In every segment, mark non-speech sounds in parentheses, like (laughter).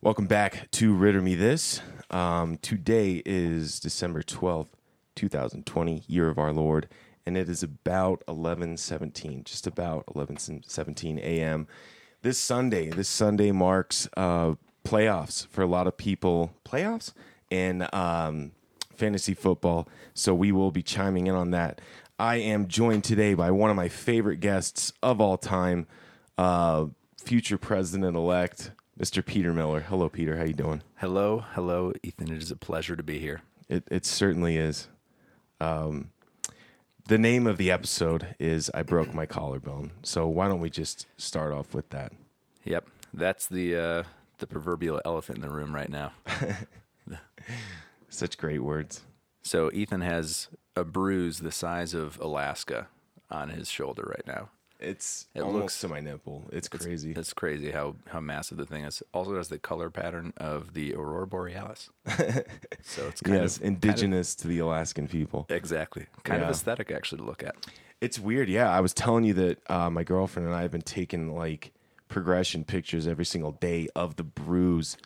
Welcome back to Ritter Me This. Um, today is December 12th, 2020, year of our Lord, and it is about 11:17, just about 11:17 a.m. This Sunday, this Sunday marks uh, playoffs for a lot of people. Playoffs in um, fantasy football, so we will be chiming in on that. I am joined today by one of my favorite guests of all time, uh, future president-elect, Mr. Peter Miller. Hello, Peter. How you doing? Hello, hello, Ethan. It is a pleasure to be here. It it certainly is. Um, the name of the episode is "I broke my collarbone." So why don't we just start off with that? Yep, that's the uh, the proverbial elephant in the room right now. (laughs) Such great words. So Ethan has a bruise the size of Alaska on his shoulder right now. It's It almost looks- to my nipple. It's crazy. It's crazy how how massive the thing is. Also has the color pattern of the aurora borealis. (laughs) so it's kind yes, of indigenous to the Alaskan people. exactly kind Yeah. of aesthetic actually to look at. It's weird. Yeah, I was telling you that uh, my girlfriend and I have been taking like progression pictures every single day of the bruise,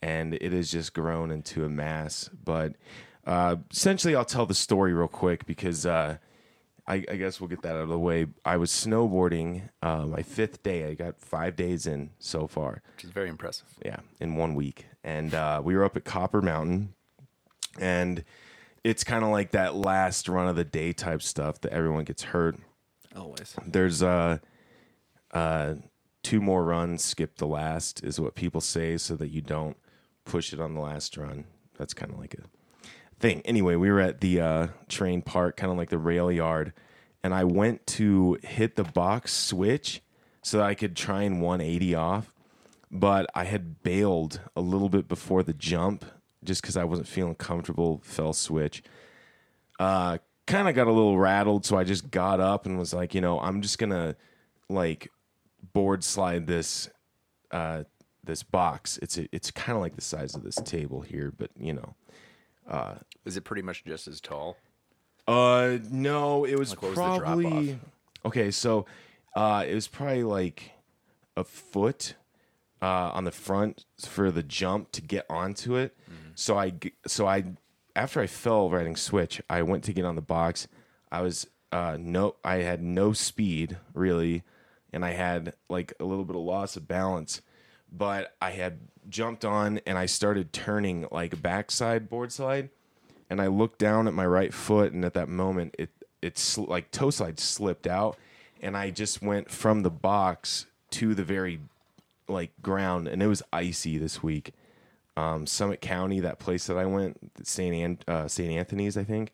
and it has just grown into a mass. But uh, essentially, I'll tell the story real quick because uh, I, I guess we'll get that out of the way. I was snowboarding uh, my fifth day. I got five days in so far Which is very impressive. yeah, in one week. And uh, we were up at Copper Mountain, and it's kind of like that last run of the day type stuff that everyone gets hurt. Always. There's uh, uh, two more runs, skip the last, is what people say, so that you don't push it on the last run. That's kind of like a thing. Anyway, we were at the uh, train park, kind of like the rail yard, and I went to hit the box switch so that I could try and 180 off, but I had bailed a little bit before the jump just because I wasn't feeling comfortable. Fell switch. Uh, kind of got a little rattled, so I just got up and was like, you know, I'm just gonna like board slide this uh, this box. It's a, it's kind of like the size of this table here, but you know. Is it pretty much just as tall? Uh, no, it was Like, what was the drop probably okay. So, uh, it was probably like a foot uh, on the front for the jump to get onto it. Mm-hmm. So I, g- so I, after I fell riding switch, I went to get on the box. I was uh, no, I had no speed really, and I had like a little bit of loss of balance. But I had jumped on and I started turning like backside board slide and I looked down at my right foot, and at that moment, it it's sl- like toe slide slipped out, and I just went from the box to the very like ground, and it was icy this week. Um, Summit County, that place that I went, Saint An- uh, Saint Anthony's, I think.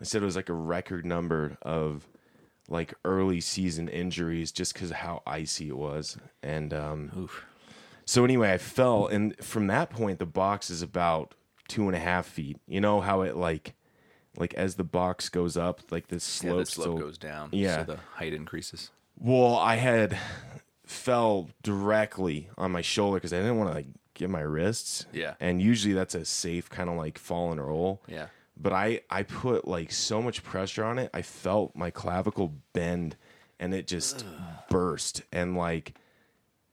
I said it was like a record number of like early season injuries just because of how icy it was, and um, so anyway, I fell, and from that point, the box is about two and a half feet. You know how it like, like as the box goes up, like the slope, Yeah, the slope still- goes down. Yeah. So the height increases. Well, I had fell directly on my shoulder because I didn't want to like get my wrists. Yeah. and usually that's a safe kind of like fall and roll. Yeah. But I I put like so much pressure on it. I felt my clavicle bend, and it just burst. And like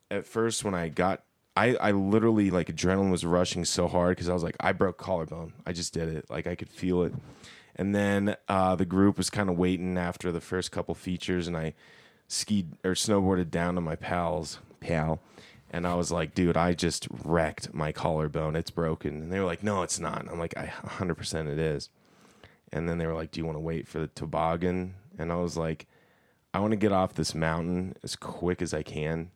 at first when I got I, I literally like adrenaline was rushing so hard because I was like I broke collarbone. I just did it. Like I could feel it. And then uh, the group was kind of waiting after the first couple features, and I skied or snowboarded down to my pal's pal, and I was like, dude, I just wrecked my collarbone. It's broken. And they were like, no, it's not. And I'm like, I 100% it is. And then they were like, do you want to wait for the toboggan? And I was like, I want to get off this mountain as quick as I can.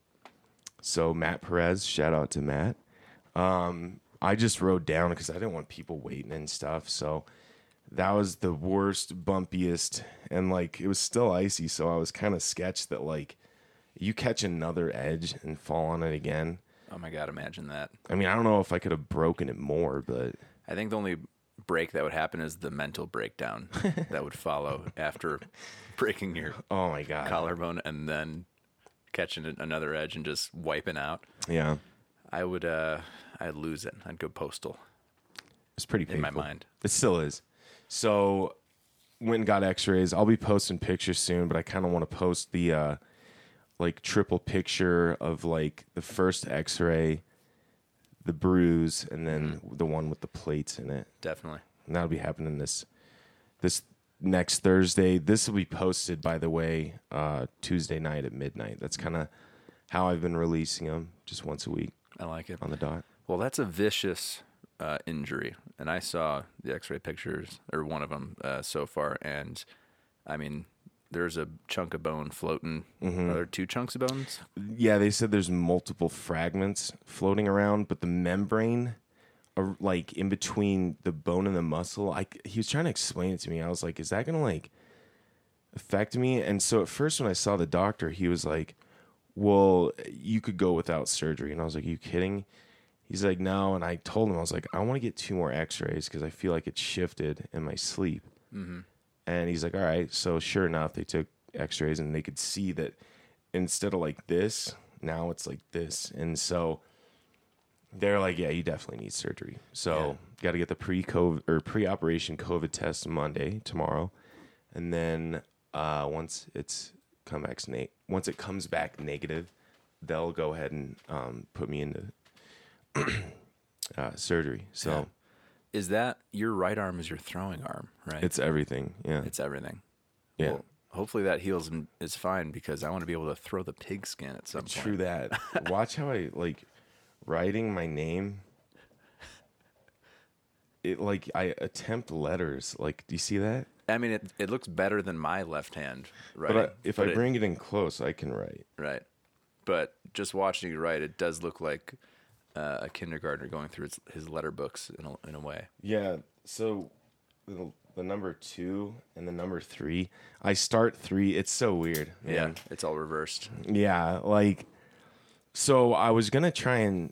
So Matt Perez, shout out to Matt. Um, I just rode down because I didn't want people waiting and stuff. So that was the worst, bumpiest, and like it was still icy. So I was kind of sketched that like you catch another edge and fall on it again. Oh my god, imagine that. I mean, I don't know if I could have broken it more, but I think the only break that would happen is the mental breakdown (laughs) that would follow after breaking your oh my god, collarbone and then catching another edge and just wiping out. yeah, I would uh I'd lose it. I'd go postal it's pretty in my mind. It still is. So went and got X-rays. I'll be posting pictures soon, but I kind of want to post the uh, like triple picture of like the first X-ray, the bruise, and then the one with the plates in it. Definitely. And that'll be happening this this next Thursday. This will be posted, by the way, uh, Tuesday night at midnight. That's kind of how I've been releasing them, just once a week I like it. on the dot. Well, that's a vicious uh, injury, and I saw the X-ray pictures or one of them uh, so far, and I mean, there's a chunk of bone floating. Are there two chunks of bones? Yeah, they said there's multiple fragments floating around, but the membrane, like in between the bone and the muscle. I he was trying to explain it to me. I was like, is that gonna like affect me? And so at first, when I saw the doctor, he was like, well, you could go without surgery, and I was like, you kidding? He's like, no, and I told him I was like, I want to get two more X-rays because I feel like it shifted in my sleep. Mm-hmm. And he's like, all right. So sure enough, they took X-rays and they could see that instead of like this, now it's like this, and so they're like, yeah, you definitely need surgery. So got to get the pre-COVID or pre-operation COVID test Monday tomorrow, and then uh, once it's come back na- once it comes back negative, they'll go ahead and um, put me into (clears throat) uh, surgery. So Is that your right arm is your throwing arm, right? it's everything. Yeah, it's everything. yeah. Well, hopefully that heals and is fine because I want to be able to throw the pigskin at some point. True that. (laughs) Watch how I like writing my name. It like I attempt letters. Like, do you see that? I mean, it, it looks better than my left hand, right? But I, if I bring it in close, I can write. right, but just watching you write, it does look like uh, a kindergartner going through his, his letter books in a, in a way. Yeah. So the, the number two and the number three, I start three. It's so weird. Yeah, it's all reversed. Yeah, like so I was gonna try and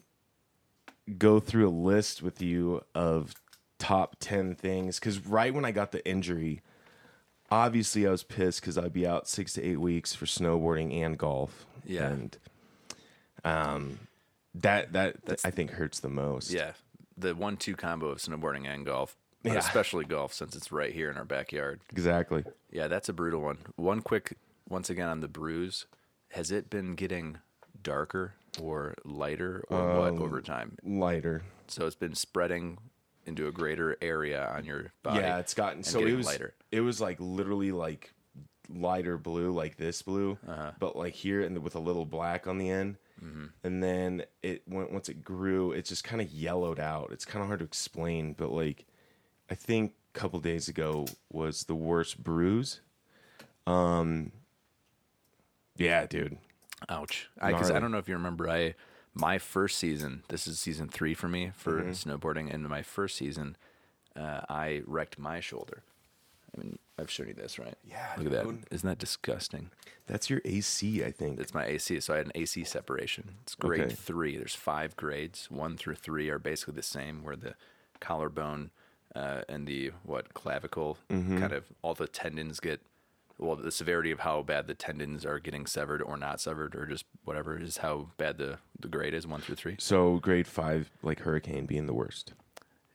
go through a list with you of top ten things because right when I got the injury, obviously I was pissed because I'd be out six to eight weeks for snowboarding and golf. Yeah. and um, that that I think hurts the most. Yeah, the one-two combo of snowboarding and golf, Yeah. especially golf since it's right here in our backyard. exactly. Yeah, that's a brutal one. One quick, once again on the bruise, has it been getting darker or lighter or what over time? Lighter. So it's been spreading into a greater area on your body. Yeah, it's gotten so it was lighter. it was like literally like lighter blue, like this blue, Uh-huh. but like here and with a little black on the end. Mm-hmm. And then it went once it grew, it just kind of yellowed out. It's kind of hard to explain, but like I think a couple days ago was the worst bruise. Um, yeah, dude. Ouch! Because I, Gnarly. don't know if you remember, I my first season. This is season three for me for Mm-hmm. snowboarding, and my first season, uh, I wrecked my shoulder. I mean, I've shown you this, right? Yeah, Look at that. dude. Isn't that disgusting? That's your AC, I think. It's my AC. So I had an AC separation. It's grade Okay. three. There's five grades. One through three are basically the same, where the collarbone uh, and the what clavicle Mm-hmm. kind of all the tendons get. Well, the severity of how bad the tendons are getting severed or not severed, or just whatever is how bad the, the grade is one through three. so grade five, like hurricane being the worst.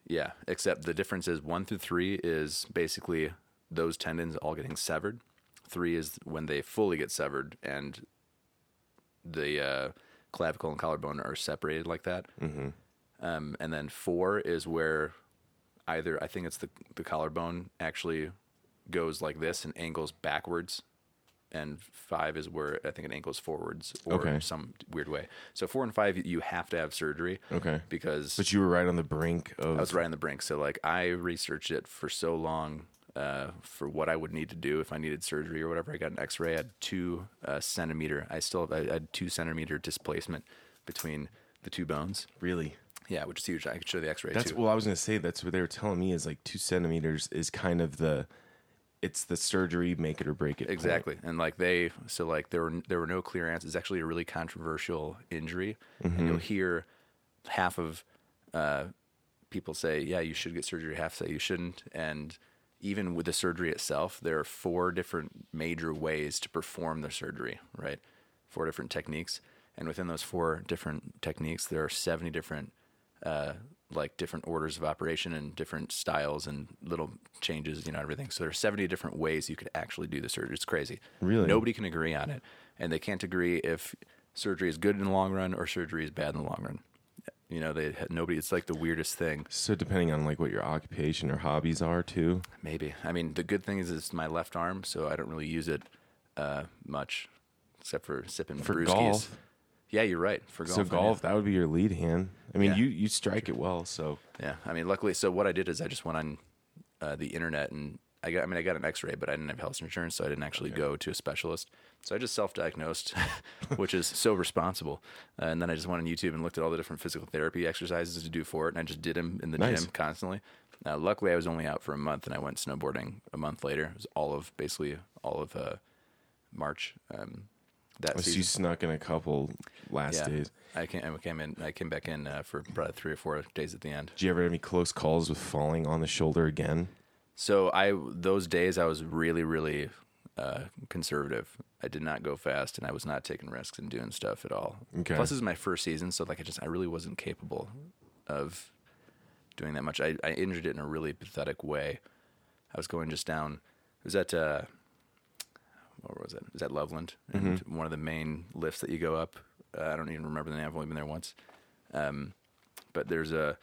Yeah, except the difference is one through three is basically those tendons all getting severed. Three is when they fully get severed and the uh, clavicle and collarbone are separated like that. Mm-hmm. Um, and then four is where either I think it's the the collarbone actually goes like this and angles backwards. And five is where I think it angles forwards or Okay. some weird way. So four and five, you have to have surgery. Okay. Because But you were right on the brink of I was right on the brink. So like I researched it for so long uh, for what I would need to do if I needed surgery or whatever. I got an X-ray. I had two uh, centimeter. I still have, I had two centimeter displacement between the two bones. really. Yeah, which is huge. I could show the X-ray That's too. well, I was gonna say that's what they were telling me is like two centimeters is kind of the, it's the surgery make it or break it. point. Exactly, and like they, so like there were there were no clear answers. It's actually a really controversial injury, and you'll hear half of uh, people say, "Yeah, you should get surgery." Half say you shouldn't, and even with the surgery itself, there are four different major ways to perform the surgery. Right, four different techniques, and within those four different techniques, there are seventy different uh, like different orders of operation and different styles and little changes, you know, everything. So there are 70 different ways you could actually do the surgery. It's crazy. Really? Nobody can agree on it. And they can't agree if surgery is good in the long run or surgery is bad in the long run. You know, they nobody. It's like the weirdest thing. So depending on like what your occupation or hobbies are too. Maybe. I mean, the good thing is it's my left arm, so I don't really use it uh, much, except for sipping For brewskis. golf. Yeah, you're right. For golf, so golf, that would be your lead hand. I mean, Yeah. you you strike it well. So Yeah, I mean, luckily, so what I did is I just went on uh, the internet and I got, I mean, I got an X-ray, but I didn't have health insurance, so I didn't actually go to a specialist. So I just self-diagnosed, (laughs) which is so responsible. Uh, and then I just went on YouTube and looked at all the different physical therapy exercises to do for it, and I just did them in the Nice. gym constantly. Uh, luckily, I was only out for a month, and I went snowboarding a month later. It was all of basically all of uh, March. Um, that season. you snuck in a couple last yeah, days. I came, I came in. I came back in uh, for probably three or four days at the end. Did you ever have any close calls with falling on the shoulder again? So I those days I was really really uh, conservative. I did not go fast, and I was not taking risks and doing stuff at all. Okay. Plus, this is my first season, so like I just I really wasn't capable of doing that much. I, I injured it in a really pathetic way. I was going just down. It was at uh, what was it? It was at Loveland, and one of the main lifts that you go up. Uh, I don't even remember the name. I've only been there once. Um, but there's a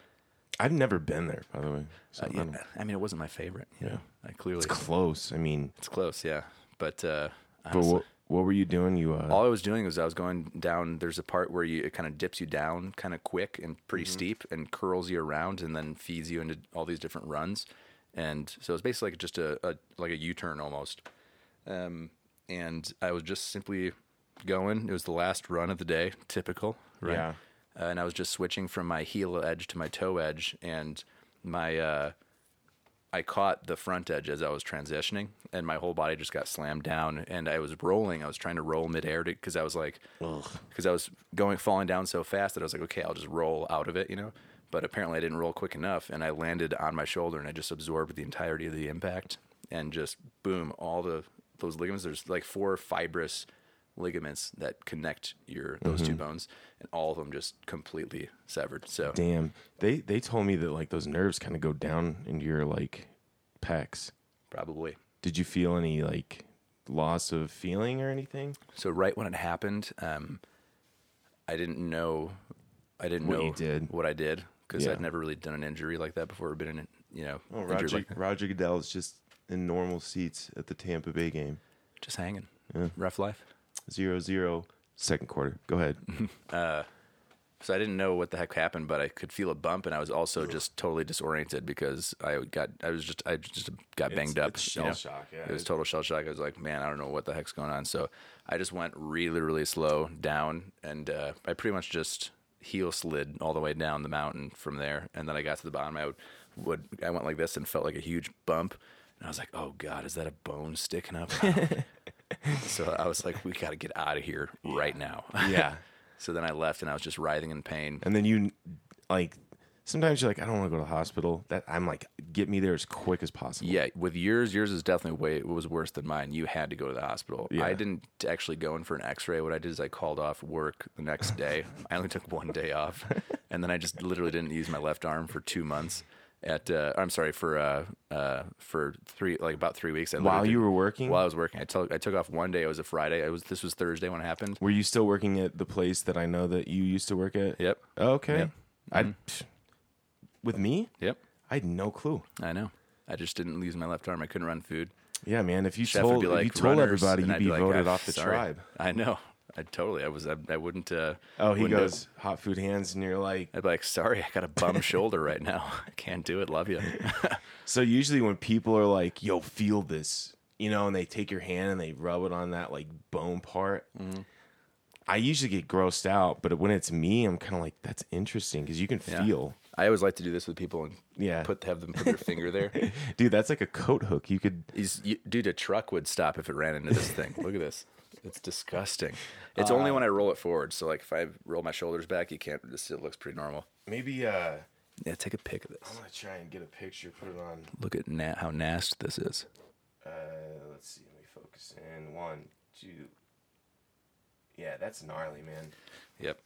I've never been there, by the way. So uh, I yeah, I mean, it wasn't my favorite. Yeah. know, I clearly it's close. I mean, it's close, yeah. But uh, but what were you doing? You uh, all I was doing was I was going down. There's a part where you it kind of dips you down, kind of quick and pretty Mm-hmm. steep, and curls you around, and then feeds you into all these different runs. And so it's basically like just a, a like a U-turn almost. Um, and I was just simply going. It was the last run of the day, typical, right? Yeah. Uh, and I was just switching from my heel edge to my toe edge, and my uh, I caught the front edge as I was transitioning, and my whole body just got slammed down. And I was rolling. I was trying to roll midair because I was like, because I was going falling down so fast that I was like, okay, I'll just roll out of it, you know. But apparently, I didn't roll quick enough, and I landed on my shoulder, and I just absorbed the entirety of the impact, and just boom, all the those ligaments. There's like four fibrous ligaments that connect your those two bones, and all of them just completely severed. So damn. They they told me that like those nerves kind of go down into your like pecs. probably Did you feel any like loss of feeling or anything? So right when it happened, um, I didn't know, I didn't What know did. what I did because Yeah. I'd never really done an injury like that before. Or been in, you know, Oh, Roger, like. Roger Goodell is just in normal seats at the Tampa Bay game. just hanging, rough life. Zero zero. Second quarter. Go ahead. (laughs) So I didn't know what the heck happened, but I could feel a bump, and I was also just totally disoriented because I got, I was just, I just got banged It's- up. it's you shell know? shock, yeah. it was total shell shock. I was like, man, I don't know what the heck's going on. So I just went really, really slow down, and uh, I pretty much just heel slid all the way down the mountain from there. And then I got to the bottom. I would, would I went like this and felt like a huge bump, and I was like, oh god, is that a bone sticking up? (laughs) so I was like, we got to get out of here right now. Yeah. (laughs) So then I left and I was just writhing in pain. And then you like sometimes you're like, I don't want to go to the hospital. That I'm like, get me there as quick as possible. Yeah, with yours, yours is definitely way it was worse than mine. You had to go to the hospital. Yeah. I didn't actually go in for an X-ray. What I did is I called off work the next day. (laughs) I only took one day off, and then I just literally didn't use my left arm for two months. At uh, I'm sorry for uh, uh, for three like about three weeks. I While you were working? while I was working, I took I took off one day. It was a Friday. It was this was Thursday when it happened. Were you still working at the place that I know that you used to work at? Yep. Oh, okay. Yep. I pff, with me, Yep, I had no clue. I know. I just didn't use my left arm. I couldn't run food. Yeah, man. If you Chef told be if like, you told everybody, you'd I'd be like, voted "Ah, off the sorry." tribe. I know. I totally. I was. I, I wouldn't. Uh, Oh, he wouldn't goes hot food hands, and you're like. I'd be like, sorry, I got a bum shoulder right now. (laughs) I can't do it. Love you. (laughs) So usually when people are like, "Yo, feel this," you know, and they take your hand and they rub it on that like bone part. Mm-hmm. I usually get grossed out, but when it's me, I'm kind of like, "That's interesting" because you can Yeah. feel. I always like to do this with people and Yeah. put have them put their finger there. (laughs) Dude, that's like a coat hook. You could. He's, you, dude, a truck would stop if it ran into this thing. Look at this. It's disgusting. It's only when I roll it forward. So like if I roll my shoulders back, you can't. This it looks pretty normal. Maybe uh Yeah, take a pic of this. I'm gonna try and get a picture, put it on. Look at na- how nasty this is. Uh, let's see. Let me focus in. One, two. Yeah, that's gnarly, man. Yep.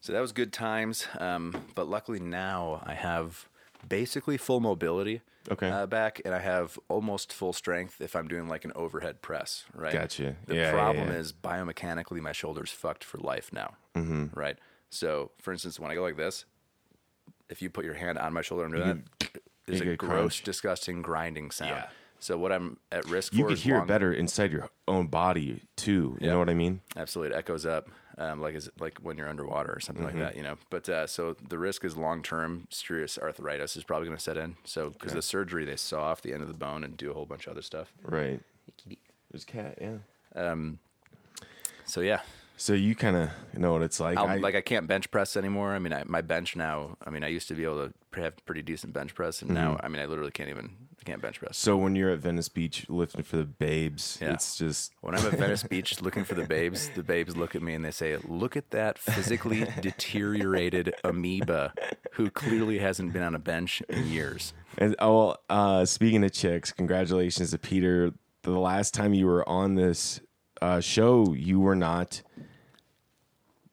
So that was good times. Um, but luckily now I have basically full mobility. Okay. Uh, back and I have almost full strength if I'm doing like an overhead press. Right. Gotcha. The Yeah, yeah, problem yeah. is biomechanically my shoulder's fucked for life now. Mm-hmm. Right. So for instance, when I go like this, if you put your hand on my shoulder and do that, there's you a gross, crunch. disgusting grinding sound. Yeah. So what I'm at risk You for could is hear long- it better inside your own body too. You Yeah. know what I mean? Absolutely, it echoes up, um, like is like when you're underwater or something Mm-hmm. like that, you know. But uh, so the risk is long term serious arthritis is probably going to set in. So because the surgery they saw off the end of the bone and do a whole bunch of other stuff. Right. There's cat. Yeah. Um. So yeah, So you kind of know what it's like. I'll, like I can't bench press anymore. I mean, I, my bench now. I mean, I used to be able to have pretty decent bench press, and now I mean, I literally can't even I can't bench press. So when you're at Venice Beach lifting for the babes, Yeah. it's just When I'm at Venice Beach looking for the babes, the babes look at me and they say, "Look at that physically (laughs) deteriorated amoeba who clearly hasn't been on a bench in years." And oh, well, uh, speaking of chicks, congratulations to Peter. The last time you were on this uh, show, you were not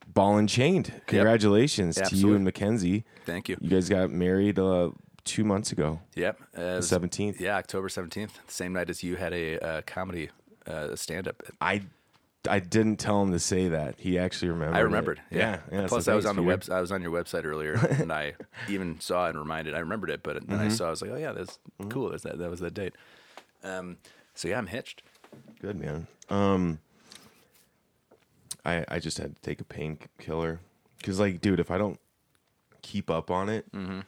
ball and chained. Congratulations to you and Mackenzie. Thank you. You guys got married uh, two months ago, Yep. Uh, seventeenth. Yeah, October 17th, same night as you had a uh, comedy uh, stand up. I I didn't tell him to say that. He actually remembered. I it. remembered. Yeah, yeah. Plus, so I was on the web. I was on your website earlier, (laughs) and I even saw it and reminded. I remembered it, but then Mm-hmm. I saw. I was like, "Oh yeah, that's cool. That's that. That was that date." Um, so yeah, I'm hitched. Good man. Um, I I just had to take a painkiller because, like, dude, if I don't keep up on it, Mm-hmm.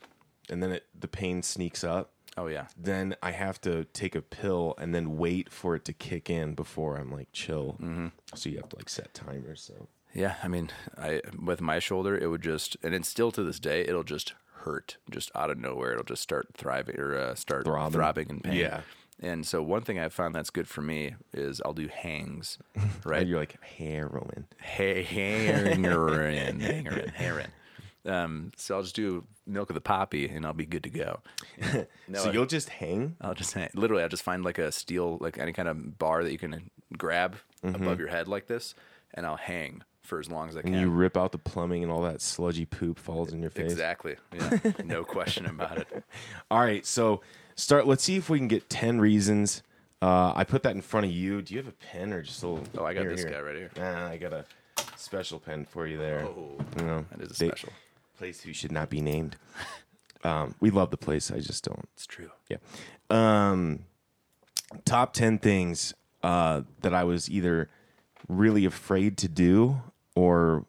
And then it the pain sneaks up, Oh yeah. then I have to take a pill and then wait for it to kick in before I'm like chill. Mm-hmm. So you have to like set timers. So Yeah, I mean, I with my shoulder, it would just, and it's still to this day, it'll just hurt, just out of nowhere. It'll just start thriving or uh, start Throbbing. throbbing in pain. Yeah. And so one thing I've found that's good for me is I'll do hangs, (laughs) right? you're like heroin. Hey, heroin, heroin, heroin. Um, so I'll just do milk of the poppy, and I'll be good to go. (laughs) No, so I- you'll just hang. I'll just hang, literally, I'll just find like a steel, like any kind of bar that you can grab above your head like this, and I'll hang for as long as I can. And you rip out the plumbing and all that sludgy poop falls in your face. Exactly. Yeah. (laughs) no question about it. All right, so start. Let's see if we can get ten reasons. Uh, I put that in front of you. Do you have a pen or just a little? Oh, I got here, this here. guy right here. Nah, I got a special pen for you there. Oh, you know, that is a they- special. Place who should not be named. Um, we love the place. I just don't. It's true. Yeah. Um, top 10 things uh, that I was either really afraid to do or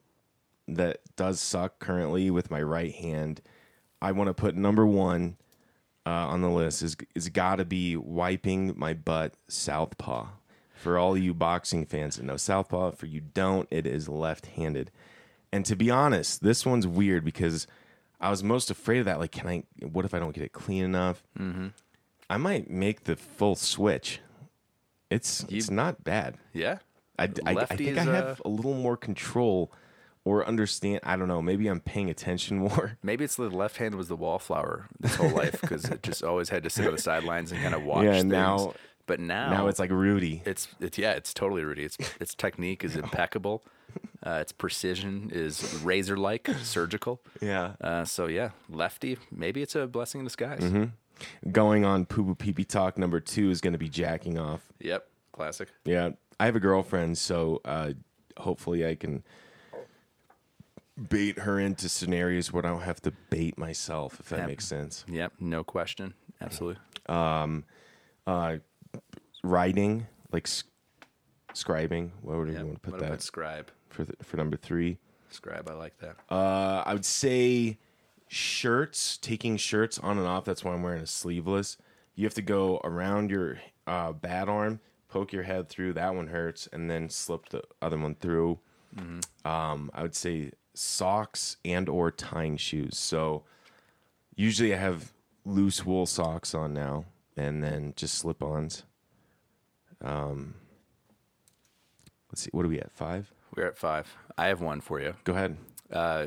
that does suck currently with my right hand. I want to put number one uh, on the list is is got to be wiping my butt southpaw. For all you boxing fans that know southpaw, for you don't, it is left-handed. And to be honest, this one's weird because I was most afraid of that. Like, can I? What if I don't get it clean enough? Mm-hmm. I might make the full switch. It's it's not bad. Yeah. I, I, I think I have uh, a little more control or understand. I don't know. Maybe I'm paying attention (laughs) more. Maybe it's the left hand was the wallflower this whole life because it just always had to sit on the sidelines and kind of watch Yeah, things. now- but now, Now it's like Rudy. it's it's yeah, it's totally Rudy. Its its technique is (laughs) impeccable. Uh, its precision is razor like, surgical. Yeah. Uh, so yeah, lefty. Maybe it's a blessing in disguise. Mm-hmm. Going on poo poo pee pee talk number two is going to be jacking off. Yep, classic. Yeah, I have a girlfriend, so uh, hopefully I can bait her into scenarios where I don't have to bait myself, if that Yep. makes sense. Yep, no question. Absolutely. Uh, writing, like scribing, where would you want to put What about that scribe? For the, for number three? Scribe, I like that. Uh, I would say shirts, taking shirts on and off. That's why I'm wearing a sleeveless. You have to go around your uh, bad arm, poke your head through. That one hurts, and then slip the other one through. Um, I would say socks and or tying shoes. So usually I have loose wool socks on now, and then just slip-ons. Um, let's see. What are we at? Five. We're at five. I have one for you. Go ahead. Uh,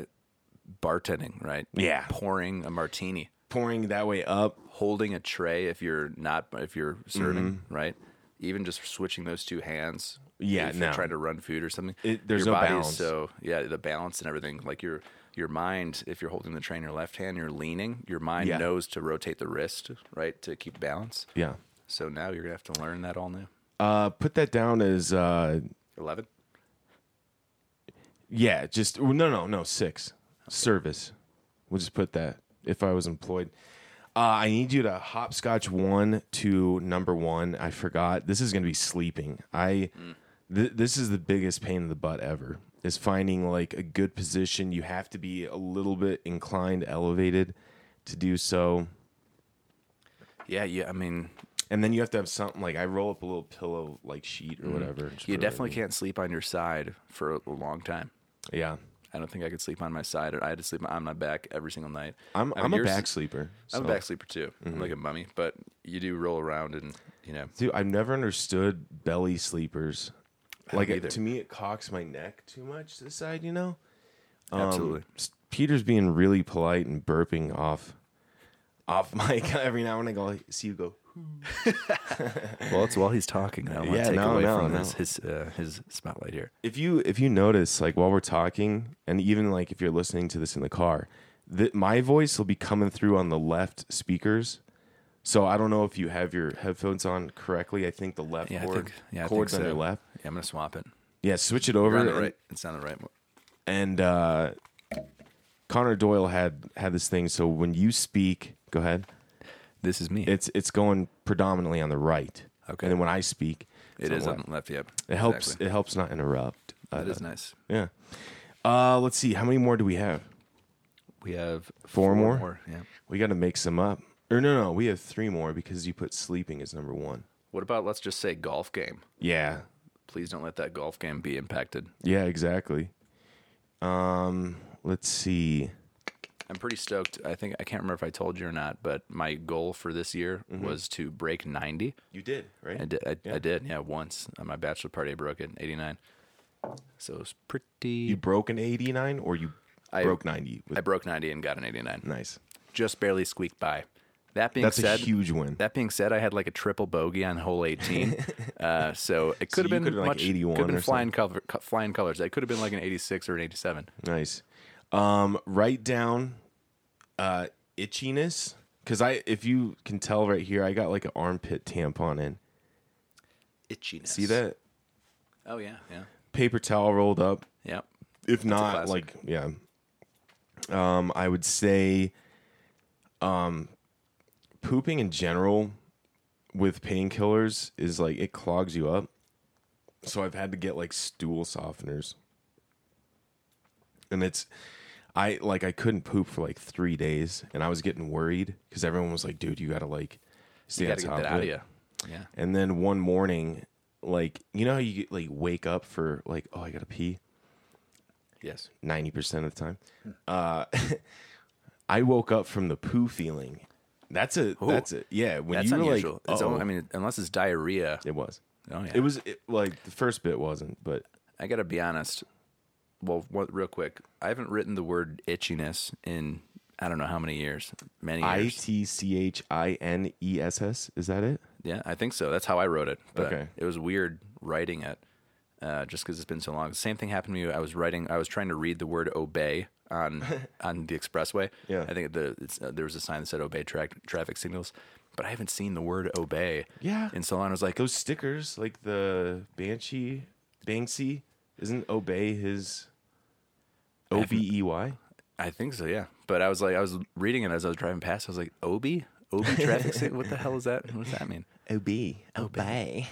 bartending, right? Yeah. Pouring a martini, Pouring that way up. holding a tray if you're not if you're serving, Mm-hmm. right? even just switching those two hands. Yeah, if you're trying to run food or something. It- there's your no body's balance. So yeah, the balance and everything. Like your your mind, if you're holding the tray in your left hand, you're leaning. Your mind Yeah. knows to rotate the wrist, right, to keep balance. Yeah. So now you're gonna have to learn that all new. Uh, put that down as uh, Eleven. Yeah, just no, no, no, six service. We'll just put that if I was employed. Uh, I need you to hopscotch one to number one. I forgot. This is going to be sleeping. I. Th- this is the biggest pain in the butt ever. Is finding like a good position. You have to be a little bit inclined, elevated, to do so. Yeah, yeah. I mean, And then you have to have something like I roll up a little pillow like sheet or whatever. Just you definitely can't sleep on your side for a long time. Yeah, I don't think I could sleep on my side. I had to sleep on my back every single night. I'm I mean, I'm a back sleeper. I'm a back sleeper too. I'm like a mm-hmm. mummy, but you do roll around and you know. Dude, I've never understood belly sleepers. Like it, to me, it cocks my neck too much to the side. You know. Um, Absolutely. Peter's being really polite and burping off, off (laughs) mic every now and then. I go see you go. (laughs) Well, it's while he's talking. I don't want Yeah, to take no, away no, from no. his his, uh, his spotlight here. If you if you notice, like while we're talking, and even like if you're listening to this in the car, that my voice will be coming through on the left speakers. So I don't know if you have your headphones on correctly. I think the left Yeah, cord think yeah, I think cord's so. on your left. Yeah, I'm gonna swap it. Yeah, switch it over. You're on the and- right. It's on the right. and uh, Connor Doyle had had this thing. So when you speak, go ahead. This is me. It's it's going predominantly on the right. Okay. And then when I speak, it on the left. Yep. It helps. Exactly. It helps not interrupt. That Uh, is nice. Yeah. Uh, let's see. How many more do we have? We have Four more? Yeah. We got to make some up. Or no, no, we have three more because you put sleeping as number one. What about let's just say golf game? Yeah. Please don't let that golf game be impacted. Yeah. Exactly. Um. Let's see. I'm pretty stoked. I think I can't remember if I told you or not, but my goal for this year was to break 90. You did right. I did. I, Yeah. I did. Yeah, once on my bachelor party, I broke it. in 89. So it was pretty. You broke an eighty nine, or you I- broke ninety. With, I broke 90 and got an 89. nice. Just barely squeaked by. That being That's a said, huge win. That being said, I had like a triple bogey on hole 18, (laughs) uh, so it could you have been been, like, much. 81 could have been flying color, flying colors. It could have been like an 86 or an 87. Nice. Um, write down uh, itchiness because I, if you can tell right here, I got like an armpit tampon in. Itchiness. See that Oh yeah, yeah, paper towel rolled up? Yep. If not, like yeah. Um, I would say, um, pooping in general with painkillers is like it clogs you up. So I've had to get like stool softeners, and it's. I like I couldn't poop for like three days, and I was getting worried because everyone was like, "Dude, you got to like stay You on got to get top that of out of it." you. Yeah. And then one morning, like you know how you get, like wake up for like, oh, I gotta pee Yes. ninety percent of the time. Uh, (laughs) I woke up from the poo feeling. That's a that's a yeah. When That's you were unusual. like, It's oh, al- I mean, unless it's diarrhea. it was. Oh yeah. It was it, like the first bit wasn't, but I got to be honest. Well, what, real quick, I haven't written the word itchiness in I don't know how many years. Many I. T C H I N E S S. Is that it? Yeah, I think so. That's how I wrote it. But Okay. It was weird writing it, uh, just because it's been so long. Same thing happened to me. I was writing. I was trying to read the word obey on (laughs) on the expressway. Yeah. I think the it's, uh, there was a sign that said obey tra- traffic signals, but I haven't seen the word obey. Yeah. In so long, I was like, Those stickers, like the Banshee, Banksy, isn't obey his O B E Y? I think so. Yeah. But I was like, I was reading it as I was driving past. I was like, Obi, Obi (laughs) traffic signal. What the hell is that? What does that mean? Obey, obey.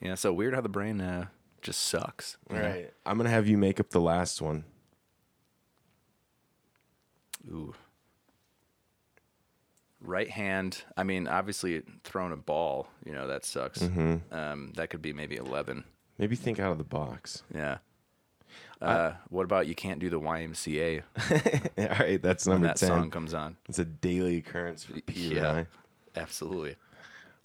Yeah. So weird how the brain uh, just sucks. All right, I'm gonna have you make up the last one. Ooh. Right hand. I mean, obviously, throwing a ball, you know, that sucks. Mm-hmm. Um, that could be maybe 11. Maybe think out of the box. Yeah. Uh, what about you can't do the YMCA (laughs) All right, that's when number that ten. song comes on? It's a daily occurrence for and Yeah. I. Absolutely.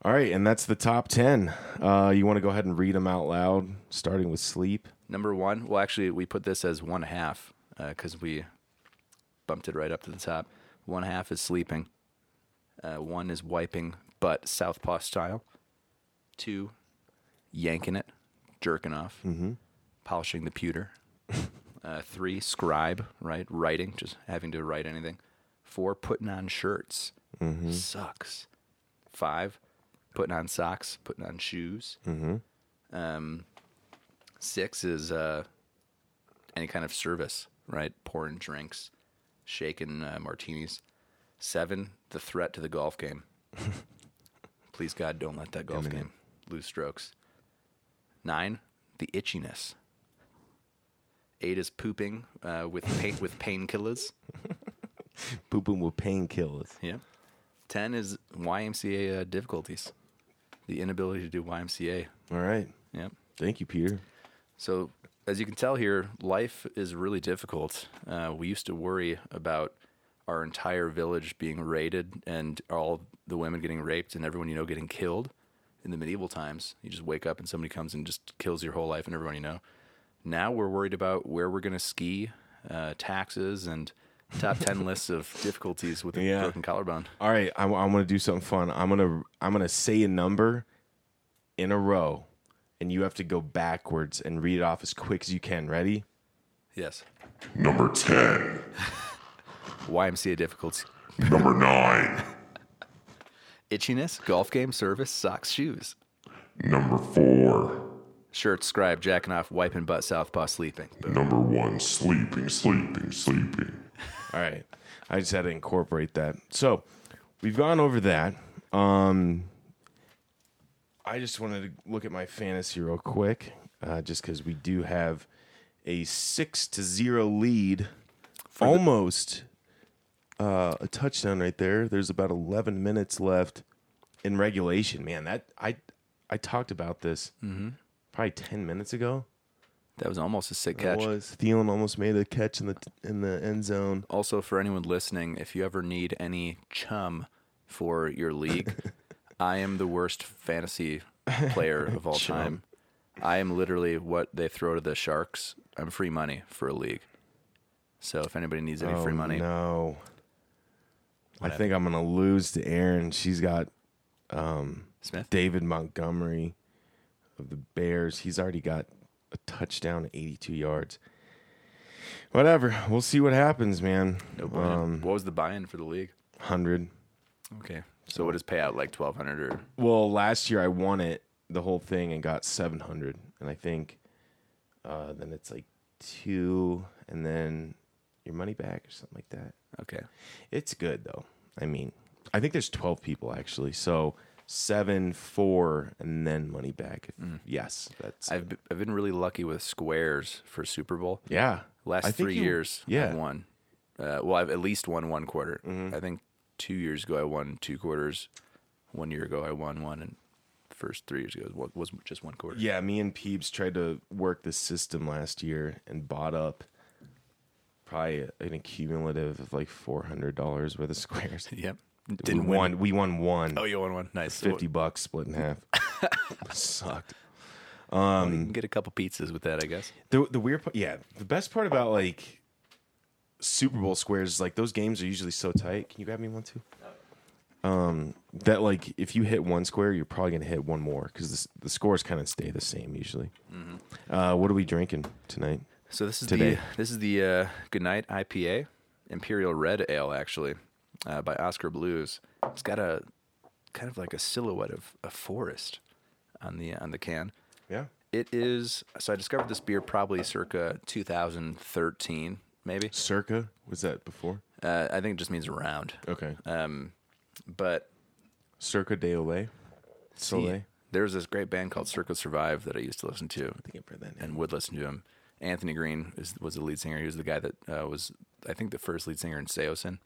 All right, and that's the top ten. Uh, you want to go ahead and read them out loud, starting with sleep. Number one. Well, actually, we put this as one half because we bumped it right up to the top. One half is sleeping. Uh, one is wiping butt southpaw style. Two yanking it, jerking off, polishing the pewter. Uh, three, scribe, right? Writing, just having to write anything. Four, putting on shirts. Sucks. Five, putting on socks, putting on shoes. Um, six is uh, any kind of service, right? Pouring drinks, shaking uh, martinis. Seven, the threat to the golf game. (laughs) Please God, don't let that golf Imminent. game lose strokes. Nine, the itchiness. Eight is pooping uh, with pain with painkillers. (laughs) Pooping with painkillers. Yeah. Ten is YMCA uh, difficulties. The inability to do YMCA. All right. Yeah. Thank you, Peter. So, as you can tell here, life is really difficult. Uh, we used to worry about our entire village being raided and all the women getting raped and everyone you know getting killed in the medieval times. You just wake up and somebody comes and just kills your whole life and everyone you know. Now we're worried about where we're going to ski, uh, taxes, and top 10 (laughs) lists of difficulties with a Yeah. broken collarbone. All right, I, am going to do something fun. I'm gonna I'm gonna say a number in a row, and you have to go backwards and read it off as quick as you can. Ready? Yes. Number 10. (laughs) YMCA difficulty. Number 9. (laughs) Itchiness, golf game, service, socks, shoes. Number 4. Shirt, scribe, jacking off, wiping butt, southpaw, sleeping. Boom. Number 1. Sleeping, sleeping, sleeping. (laughs) All right. I just had to incorporate that. So we've gone over that. Um, I just wanted to look at my fantasy real quick, uh, just because we do have a six to zero lead, almost uh, a touchdown right there. There's about 11 minutes left in regulation. Man, that I I talked about this probably 10 minutes ago. That was almost a sick That catch. was Thielen almost made a catch in the in the end zone. Also, for anyone listening, if you ever need any chum for your league, (laughs) I am the worst fantasy (laughs) player of all Chum. time. I am literally what they throw to the sharks. I'm free money for a league. So if anybody needs any free Oh, money, No. I think I'm gonna lose to Aaron. She's got um, Smith. David Montgomery of the Bears. He's already got a touchdown, 82 yards. Whatever. We'll see what happens, man. No um, what was the buy-in for the league? hundred. Okay. So what does payout like twelve hundred or Well, last year I won it the whole thing and got 700, and I think uh, then it's like two, and then your money back or something like that. okay? It's good though. I mean, I think there's 12 people actually. So seven, four, and then money back. Yes, that's I've I've been really lucky with squares for Super Bowl. yeah. Last I three you- years, yeah. I've won. Uh, well, I've at least won one quarter. Mm-hmm. I think two years ago I won two quarters. One year ago I won one, and first three years ago was just one quarter. Yeah, me and Peeps tried to work the system last year and bought up probably an accumulative of like four hundred dollars worth of squares. (laughs) Yep. We Didn't win. won. We won one. Oh, you won one. Nice. Fifty bucks split in half. (laughs) Sucked. Well, you can get a couple pizzas with that, I guess. The the weird part, yeah. The best part about like Super Bowl squares is like those games are usually so tight. Can you grab me one too? Um, that like if you hit one square, you're probably gonna hit one more because the the scores kind of stay the same usually. Uh, what are we drinking tonight? So this is Today. the this is the uh, Goodnight IPA, Imperial Red Ale, actually, uh, by Oskar Blues. It's got a kind of like a silhouette of a forest on the on the can. Yeah. It is. So I discovered this beer probably circa 2013, maybe. Circa was that before? Uh, I think it just means around. Okay. Um, but Circa de Olay. Soleil. there was this great band called Circa Survive that I used to listen to. I think I've heard that name. and would listen to him. Anthony Green is, was the lead singer. He was the guy that uh, was, I think, the first lead singer in Saosin.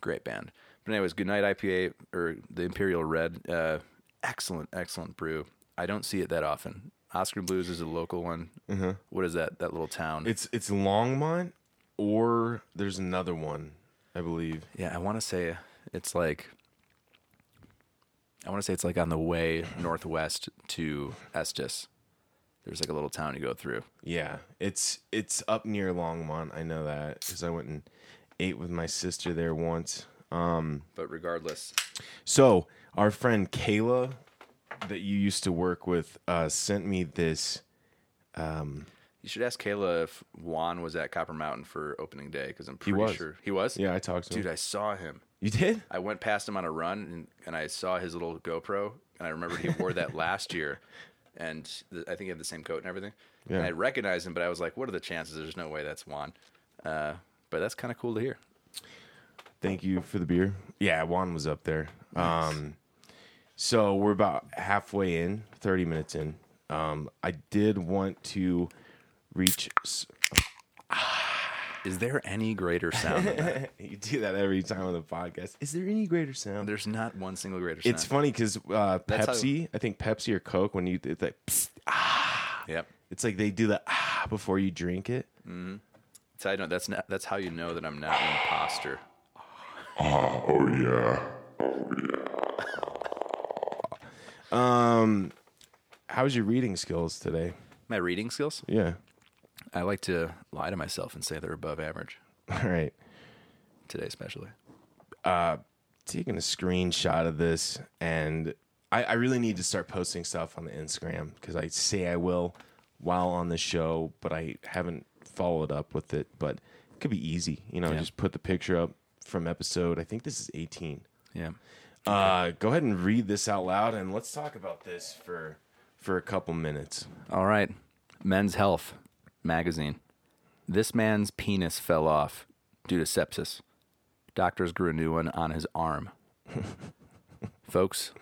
Great band. But anyways, Goodnight IPA or the Imperial Red, uh, excellent, excellent brew. I don't see it that often. Oskar Blues is a local one. What is that? That little town. It's it's Longmont, or there's another one, I believe. yeah, I want to say it's like. I want to say it's like on the way northwest to Estes. There's like a little town you go through. Yeah, it's it's up near Longmont. I know that because I went and ate with my sister there once. Um, But regardless, so our friend Kayla that you used to work with uh, sent me this. You should ask Kayla if Juan was at Copper Mountain for opening day because I'm He pretty was. sure he was. Yeah, I talked to dude, him. Dude, I saw him. You did? I went past him on a run and, and I saw his little GoPro and I remember he wore that (laughs) last year, and I think he had the same coat and everything. And Yeah. I recognized him, but I was like, "What are the chances? There's no way that's Juan." Uh, but that's kind of cool to hear. Thank you for the beer. Yeah, Juan was up there. Um, so we're about halfway in, thirty minutes in. Um, I did want to reach. s- Is there any greater sound? than that? (laughs) you do that every time on the podcast. Is there any greater sound? There's not one single greater sound. It's funny because uh, That's how- Pepsi, I think Pepsi or Coke, when you it's like, psst, Yep. it's like they do the ah before you drink it. That's how, I know, that's not, that's how you know that I'm not an imposter. Oh yeah. Um how's your reading skills today? My reading skills? Yeah. I like to lie to myself and say they're above average (laughs) All right. today, especially. Uh, taking a screenshot of this and I, I really need to start posting stuff on the Instagram because I say I will while on the show, but I haven't followed up with it. But it could be easy, you know, Yeah. just put the picture up from episode. I think this is 18. Yeah. Uh, go ahead and read this out loud and let's talk about this for for a couple minutes. All right. Men's Health magazine. This man's penis fell off due to sepsis. Doctors grew a new one on his arm. (laughs) Folks,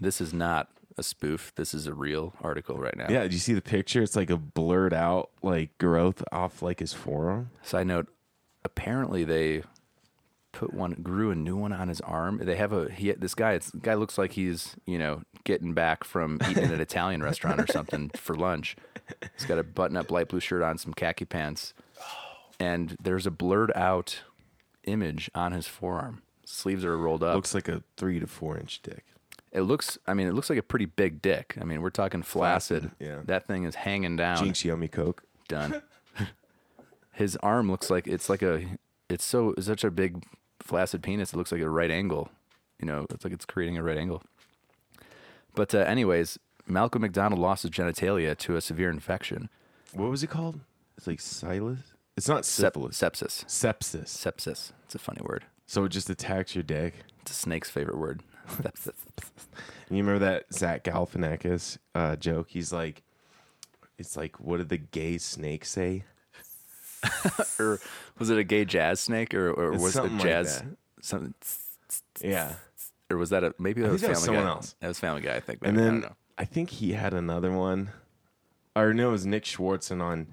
this is not a spoof. This is a real article right now. Yeah, do you see the picture? It's like a blurred out like growth off like his forearm. Side note, apparently they put one grew a new one on his arm. They have a he this guy it's, guy looks like he's, you know, getting back from eating at an Italian restaurant or something (laughs) for lunch. He's got a button up light blue shirt on, some khaki pants. And there's a blurred out image on his forearm. Sleeves are rolled up. Looks like a three to four inch dick. It looks I mean, it looks like a pretty big dick. I mean, we're talking flaccid. Flaccid, yeah. That thing is hanging down Jinx yummy coke. done. (laughs) His arm looks like it's like a it's so it's such a big flaccid penis. It looks like a right angle. You know, it's like it's creating a right angle. But uh, anyways, Malcolm McDonald lost his genitalia to a severe infection, What was it called? It's like Silas. It's not Sep- syphilis. sepsis. Sepsis. Sepsis. It's a funny word. So it just attacks your dick. It's a snake's favorite word. (laughs) And you remember that Zach Galifianakis uh, joke? He's like, it's like, what did the gay snake say? (laughs) or was it a gay jazz snake, or, or was it like jazz? that. something, Yeah. or was that a maybe that I was that Family was Guy? someone else. That was Family Guy, I think. And maybe. I then don't know. I, think he had another one. Or no, it was Nick Swardson on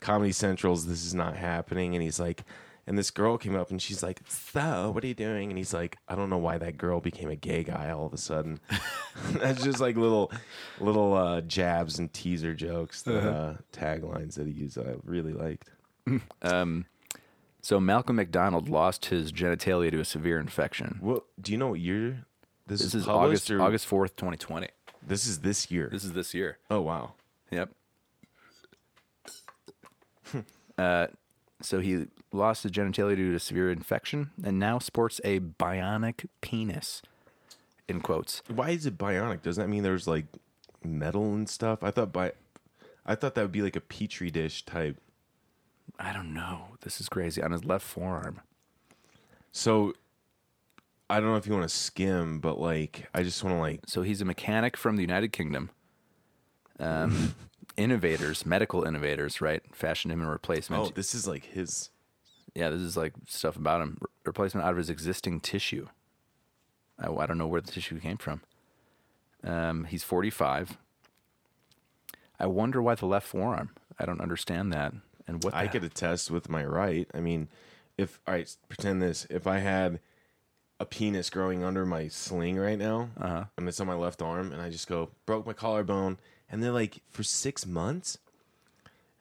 Comedy Central's This Is Not Happening. And he's like, and this girl came up and she's like, So, what are you doing? And he's like, I don't know why that girl became a gay guy all of a sudden. (laughs) (laughs) That's just like little little uh, jabs and teaser jokes, that, uh, taglines that he used that I really liked. (laughs) Um, so Malcolm McDonald lost his genitalia to a severe infection. What do you know what year this, This is is published August or August fourth, twenty twenty. This is this year. This is this year. oh wow. Yep. uh, so he lost his genitalia due to severe infection, and now sports a bionic penis. In quotes. Why is it bionic? Doesn't that mean there's like metal and stuff? I thought by I thought that would be like a petri dish type. I don't know. This is crazy. On his left forearm. So I don't know if you want to skim, but like I just want to like So he's a mechanic from the United Kingdom. Um, (laughs) innovators, medical innovators, right? Fashioned him a replacement. oh, this is like his yeah, this is like stuff about him. Re- replacement out of his existing tissue. I, I don't know where the tissue came from. Um, he's 45. I wonder why the left forearm. I don't understand that. And what I could attest with my right. I mean, if all right, pretend this. If I had a penis growing under my sling right now, uh-huh. and it's on my left arm, and I just go broke my collarbone, and they're like for six months,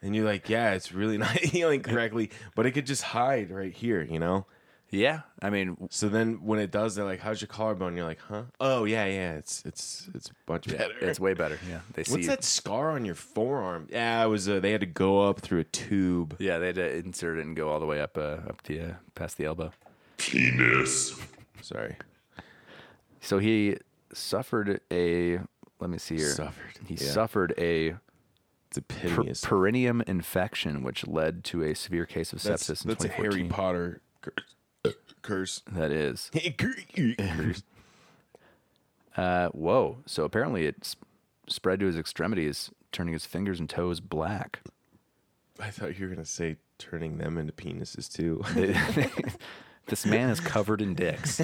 and you're like, yeah, it's really (laughs) not healing correctly, but it could just hide right here, you know. Yeah, I mean, So then when it does, they're like, "How's your collarbone?" You're like, "Huh? Oh yeah, yeah. It's it's it's much better." it's way better. Yeah, they see. What's that scar on your forearm? Yeah, it was. Uh, they had to go up through a tube. Yeah, they had to insert it and go all the way up, uh, up the uh, past the elbow. Penis. Sorry. So he suffered a let me see here. Suffered, He yeah. suffered a It's a per- perineum infection, which led to a severe case of that's sepsis in that's a Harry Potter curse. curse. That is. (laughs) (laughs) curse. Uh, whoa. So apparently it spread to his extremities, turning his fingers and toes black. I thought you were gonna say turning them into penises too. (laughs) this man is covered in dicks.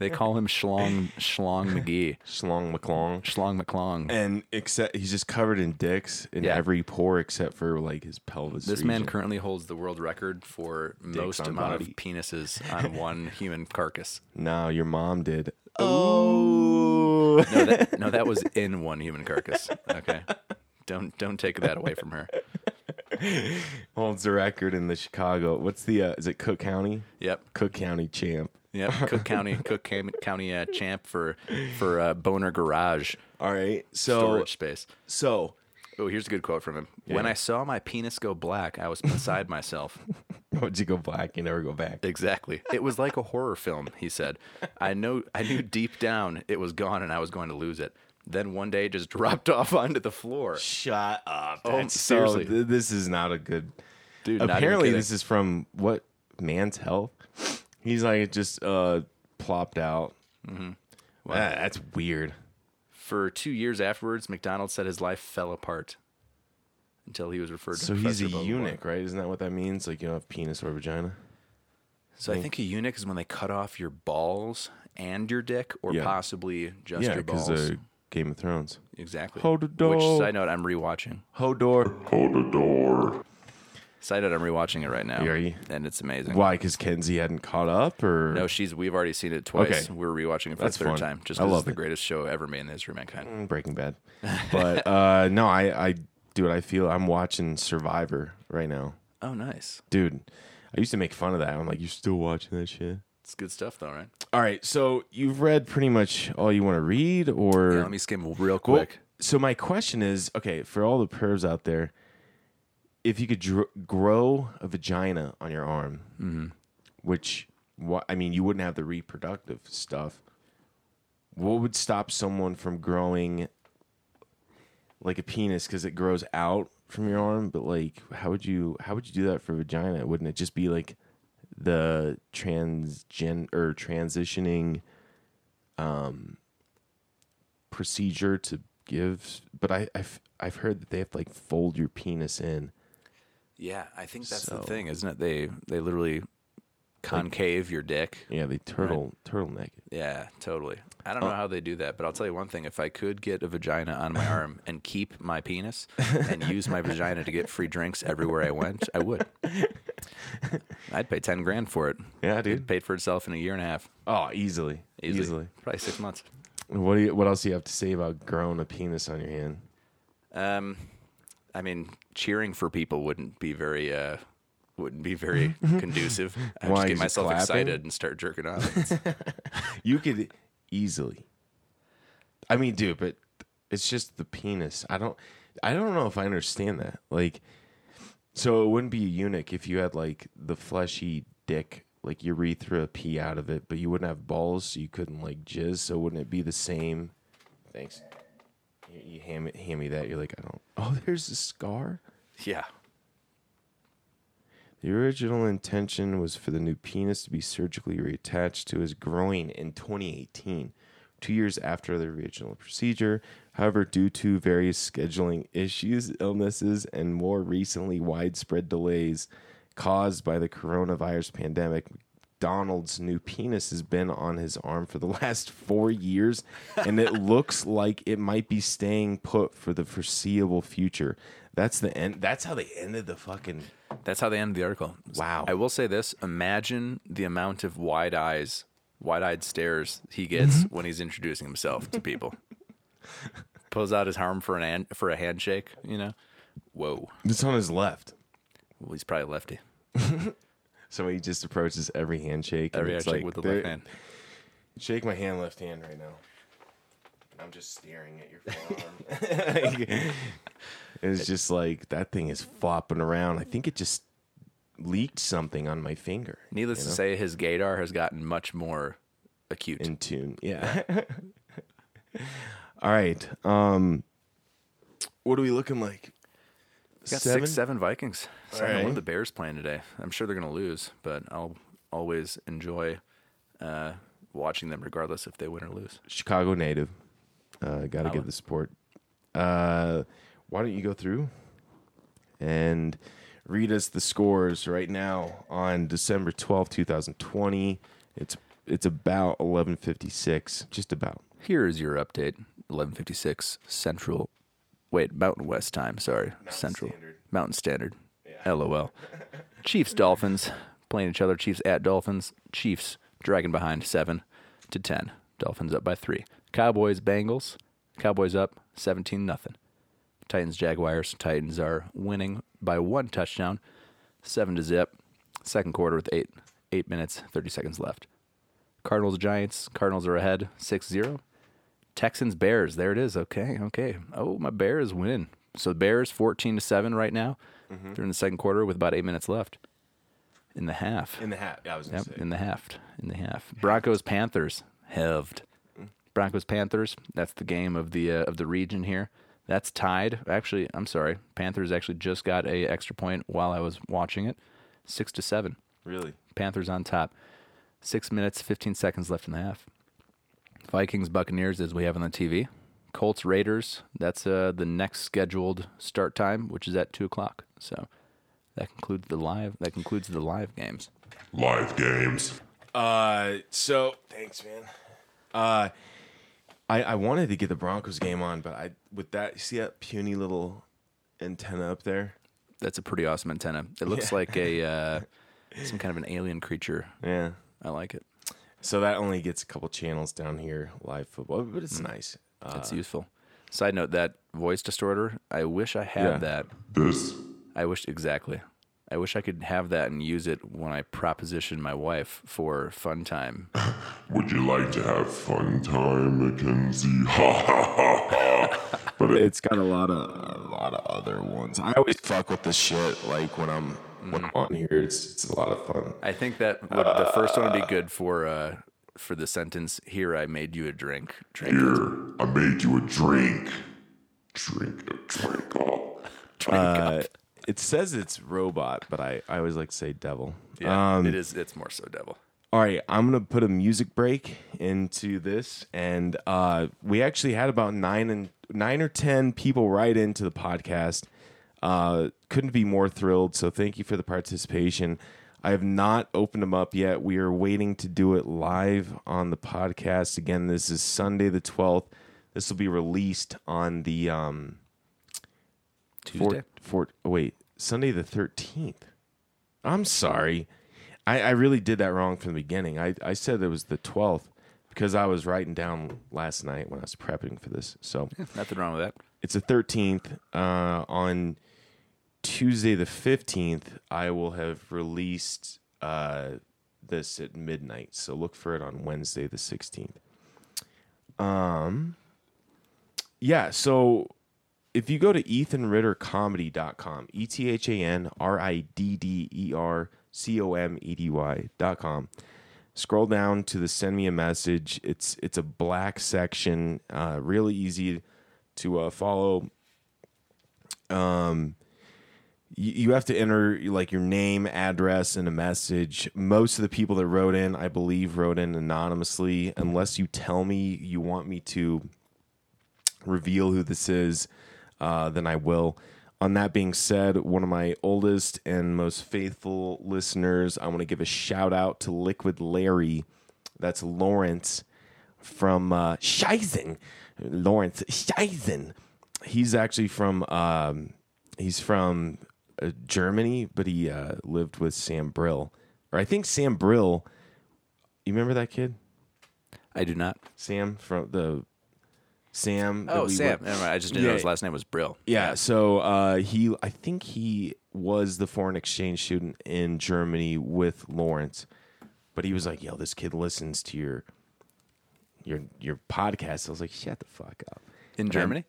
They call him Schlong Schlong McGee. Schlong McClong. Schlong McClong. And except he's just covered in dicks in Yeah. every pore except for like his pelvis. This man region. currently holds the world record for most on amount body. of penises (laughs) on one human carcass. No, your mom did. Oh. No, that, no, that was (laughs) in one human carcass. Okay, don't don't take that away from her. Holds the record in the Chicago. What's the? Uh, is it Cook County? Yep, Cook County champ. Yep. (laughs) Cook County, Cook County uh, champ for for uh, boner garage All right. So storage space. so Oh, here's a good quote from him. When I saw my penis go black, I was beside (laughs) myself. once you go black, you never go back. Exactly. It was like a horror film, he said. I know I knew deep down it was gone and I was going to lose it. Then one day it just (laughs) dropped off onto the floor. Shut up. Oh, That's seriously. So, th- this is not a good. Dude, Apparently, this is from what Man's Health. He's like it just uh plopped out. Mm-hmm. that's weird. For two years afterwards, McDonald said his life fell apart until he was referred to. So he's a Professor eunuch, right? Isn't that what that means? Like you don't have penis or vagina. So I think a eunuch is when they cut off your balls and your dick, or Yeah. possibly just yeah, your because balls. uh, Game of Thrones. exactly. Hold the door. Which side note I'm rewatching. Hodor. Side note I'm rewatching it right now. Are you? And it's amazing. Why? Because Kenzie hadn't caught up, or No, she's. We've already seen it twice. Okay. We're rewatching it for That's the third fun. time, just I love it's the it. greatest show ever made in the history of mankind. Mm, Breaking Bad. (laughs) But uh, no, I, I, dude, I feel I'm watching Survivor right now, Oh, nice. dude. I used to make fun of that. I'm like, you're still watching that shit. It's good stuff, though, right? All right, so you've read pretty much all you want to read, or Yeah, let me skim real Well, quick. so my question is, okay, for all the pervs out there, if you could dr- grow a vagina on your arm, Mm-hmm. which what I mean, you wouldn't have the reproductive stuff. What would stop someone from growing like a penis because it grows out from your arm? But like, how would you how would you do that for vagina? Wouldn't it just be like the transgen or transitioning um procedure to give? But I I've I've heard that they have to like fold your penis in. Yeah, I think that's So- the thing, isn't it? They they literally concave your dick. Yeah, they turtle turtleneck it. Yeah, totally. I Oh. don't know how they do that, but I'll tell you one thing: if I could get a vagina on my arm and keep my penis and use my vagina to get free drinks everywhere I went, I would. I'd pay ten grand for it. Yeah, It dude. paid for itself in a year and a half, Oh, easily, easily. easily. Probably six months. What do you? What else do you have to say about growing a penis on your hand? Um, I mean, cheering for people wouldn't be very uh, wouldn't be very conducive. I Why, just get just myself clapping? excited and start jerking off. (laughs) You could easily. I mean, dude, but it's just the penis. I don't. I don't know if I understand that. Like, so it wouldn't be a eunuch if you had like the fleshy dick, like urethra pee out of it, but you wouldn't have balls, so you couldn't like jizz. So wouldn't it be the same? Thanks. You, hand me, hand me that. You're like, I don't. (laughs) Oh, there's a scar. yeah, The original intention was for the new penis to be surgically reattached to his groin in 2018, two years after the original procedure. However, due to various scheduling issues, illnesses, and more recently widespread delays caused by the coronavirus pandemic, McDonald's new penis has been on his arm for the (laughs) last four years, and it (laughs) looks like it might be staying put for the foreseeable future. That's the end. That's how they ended the fucking that's how they ended the article. Wow. I will say this: imagine the amount of wide eyes, wide-eyed stares he gets (laughs) when he's introducing himself to people. Pulls out his arm for an hand, for a handshake. You know, whoa. It's on his left. Well, he's probably lefty. So he just approaches every handshake. Every handshake like, with the left hand. Shake my hand, left hand, right now. I'm just staring at your (laughs) forearm. (laughs) it's just like that thing is flopping around. I think it just leaked something on my finger. Needless you to know? say, his gaydar has gotten much more acute. in tune. Yeah. (laughs) All right. Um, what are we looking like? Got Seven? six, seven Vikings. Seven. What are Alright. the Bears playing today? I'm sure they're going to lose, but I'll always enjoy uh, watching them, regardless if they win or lose. Chicago native. Uh, Got to give the support. Uh, why don't you go through and read us the scores right now on December twelfth, two 2020. It's it's about 11:56, just about. Here is your update: 11:56 Central. Wait, Mountain West time. Sorry, Central Standard. Mountain Standard. LOL. (laughs) Chiefs Dolphins playing each other. Chiefs at Dolphins. Chiefs dragging behind seven to ten. Dolphins up by three. Cowboys Bengals. Cowboys up seventeen nothing. Titans Jaguars. Titans are winning by one touchdown, seven to zip. Second quarter with eight eight minutes thirty seconds left. Cardinals Giants. Cardinals are ahead 6-0. Texans Bears. There it is. Okay, okay. Oh, my Bears win. So the Bears 14 to 7 right now. They're in the second quarter with about 8 minutes left. In the half. In the hat, I was Yep, say. in the half. In the half. Broncos Panthers. Heved. Broncos Panthers. That's the game of the uh, of the region here. That's tied. Actually, I'm sorry. Panthers actually just got a extra point while I was watching it. 6 to 7. really? Panthers on top. Six minutes, 15 seconds left in the half. Vikings, Buccaneers, as we have on the TV. Colts, Raiders. That's uh, the next scheduled start time, which is at two o'clock. So that concludes the live. That concludes the live games. Live games. Uh, so thanks, man. Uh, I I wanted to get the Broncos game on, but I with that you see that puny little antenna up there. That's a pretty awesome antenna. It looks Yeah. like a (laughs) uh, some kind of an alien creature. Yeah. I like it. So that only gets a couple channels down here, live football, but it's nice. Uh, That's useful. Side note: that voice distorter. I wish I had Yeah. that. This I wish exactly. I wish I could have that and use it when I proposition my wife for fun time. (laughs) would you like to have fun time, Mackenzie? (laughs) Ha ha ha ha. But it, it's got a lot of a lot of other ones. I always fuck with the shit like when I'm when I'm on here. It's it's a lot of fun. I think that would, the first one would be good for uh, for the sentence. Here, I made you a drink. Drink it. here, I made you a drink. Drink the drink up. Uh, it says it's robot, but I I always like to say devil. Yeah, Um, it is. It's more so devil. All right, I'm gonna put a music break into this, and uh, we actually had about nine and nine or ten people write into the podcast. Uh, couldn't be more thrilled. So thank you for the participation. I have not opened them up yet. We are waiting to do it live on the podcast. Again, this is Sunday the 12th. This will be released on the um, Tuesday. for, oh, wait, Sunday the 13th. I'm sorry. I, I really did that wrong from the beginning. I, I said it was the 12th because I was writing down last night when I was prepping for this. So (laughs) Nothing wrong with that. it's the 13th. Uh, on Tuesday the 15th, I will have released uh, this at midnight. So look for it on Wednesday the 16th. Um, yeah, so if you go to ethanrittercomedy.com, E T H A N R I D D E R C O M E D Y.com, scroll down to the send me a message. It's it's a black section, uh, really easy to uh, follow. Um, you, have to enter like your name, address, and a message. Most of the people that wrote in, I believe, wrote in anonymously. Unless you tell me you want me to reveal who this is, uh, then I will. On that being said, one of my oldest and most faithful listeners, I want to give a shout out to Liquid Larry. That's Lawrence from uh, Scheisen. Lawrence Scheisen. He's actually from um, he's from uh, Germany, but he uh, lived with Sam Brill, or I think Sam Brill. You remember that kid, I do not. Sam from the Sam? that Oh, we Sam. went- Never mind. I just didn't know Yeah. his last name was Brill. Yeah, so uh, he, I think he was the foreign exchange student in Germany with Lawrence, but he was like, "Yo, this kid listens to your your your podcast." I was like, "Shut the fuck up." In Germany?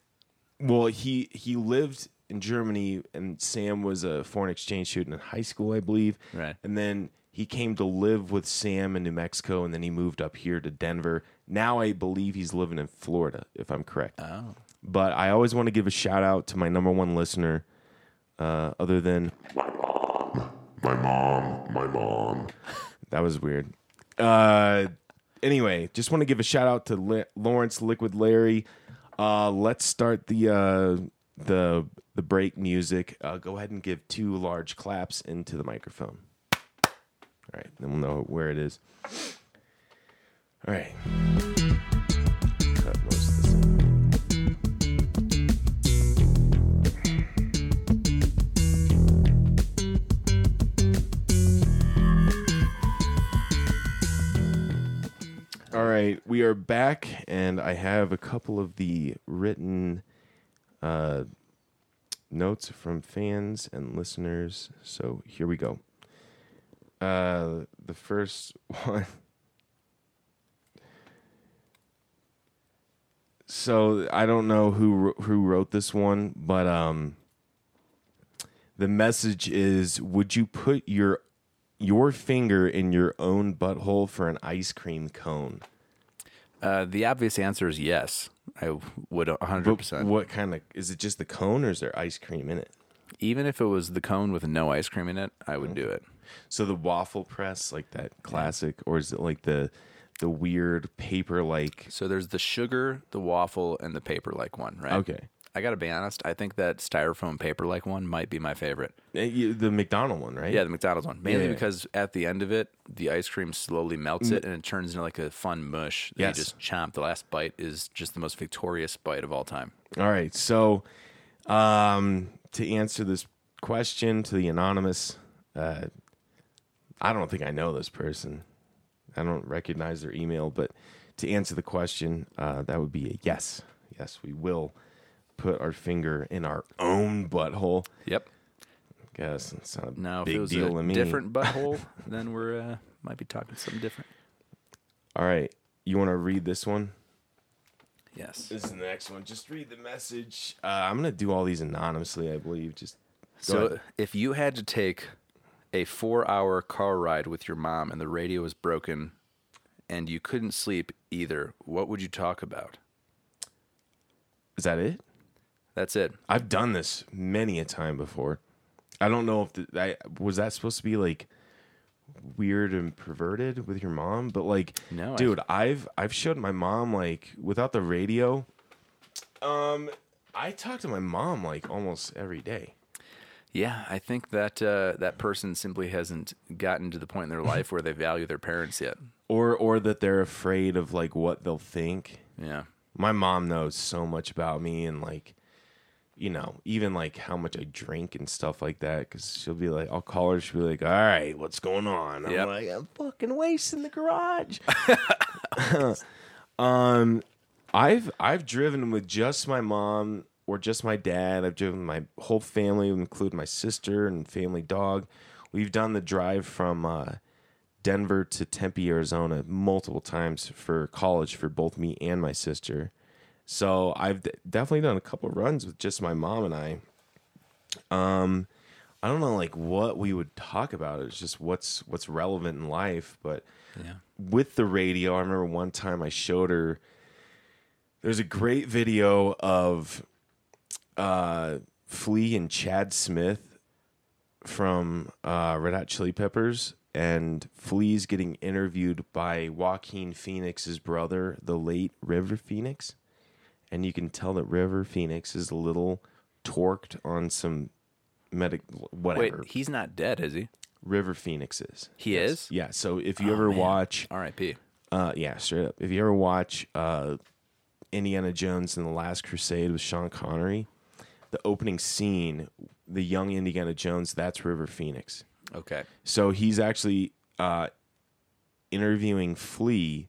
Well, he he lived in Germany, and Sam was a foreign exchange student in high school, I believe. Right. And then He came to live with Sam in New Mexico, and then he moved up here to Denver. Now I believe he's living in Florida, if I'm correct. Oh. But I always want to give a shout out to my number one listener, uh, other than My mom. My mom. My mom. that was weird. Uh, anyway, just want to give a shout out to Li- Lawrence Liquid Larry. Uh, let's start the uh, the the break music. Uh, go ahead and give two large claps into the microphone. All right, then we'll know where it is. All right. All right, we are back, and I have a couple of the written uh, notes from fans and listeners. So here we go. Uh, the first (laughs) one. So I don't know who who wrote this one, but um, the message is: Would you put your your finger in your own butthole for an ice cream cone? Uh, the obvious answer is yes. I would 100%. what kind of is it? Just the cone, or is there ice cream in it? Even if it was the cone with no ice cream in it, I would do it. So the waffle press, like that classic, or is it like the the weird paper like? So there's the sugar, the waffle, and the paper like one, right? Okay, I got to be honest. I think that styrofoam paper like one might be my favorite. Eh, you- the McDonald one, right? Yeah, the McDonald's one. Mainly Yeah. because at the end of it, the ice cream slowly melts it and it turns into like a fun mush that Yes. you just chomp. The last bite is just the most victorious bite of all time. All right. So, um, to answer this question to the anonymous, uh, I don't think I know this person. I don't recognize their email, but to answer the question, uh, that would be a yes. Yes, we will put our finger in our own butthole. Yep. I Guess it's not a Now, big if it was deal to a me. different (laughs) butthole, then we're uh, might be talking something different. All right, you want to read this one? Yes. This is the next one. Just read the message. Uh, I'm gonna do all these anonymously, I believe. Just So, ahead. if you had to take a four-hour car ride with your mom and the radio was broken, and you couldn't sleep either, what would you talk about? is that it? That's it. I've done this many a time before. I don't know if the, I was that supposed to be like weird and perverted with your mom, but like, No, I- dude, I've I've showed my mom like without the radio. Um, I talk to my mom like almost every day. Yeah, I think that uh, that person simply hasn't gotten to the point in their life where they value their parents yet. or or that they're afraid of like what they'll think. Yeah. My mom knows so much about me and like you know, even like how much I drink and stuff like that cuz she'll be like I'll call her she'll be like, "All right, what's going on?" I'm Yep. like, "I'm fucking wasting the garage." (laughs) (laughs) um I've I've driven with just my mom or just my dad. I've driven my whole family, including my sister and family dog. We've done the drive from uh, Denver to Tempe, Arizona, multiple times for college for both me and my sister. So I've d- definitely done a couple runs with just my mom and I. Um, I don't know like what we would talk about. It's just what's what's relevant in life, but Yeah. with the radio, I remember one time I showed her. There's a great video of uh, Flea and Chad Smith from uh, Red Hot Chili Peppers, and Flea's getting interviewed by Joaquin Phoenix's brother, the late River Phoenix, and you can tell that River Phoenix is a little torqued on some medic Wait, whatever. he's not dead, is he? River Phoenix is. He is? Yeah. So if you Oh, ever man. watch R.I.P. uh, yeah, straight up. If you ever watch uh, Indiana Jones and the Last Crusade with Sean Connery, the opening scene, the young Indiana Jones, that's River Phoenix. Okay. So he's actually uh, interviewing Flea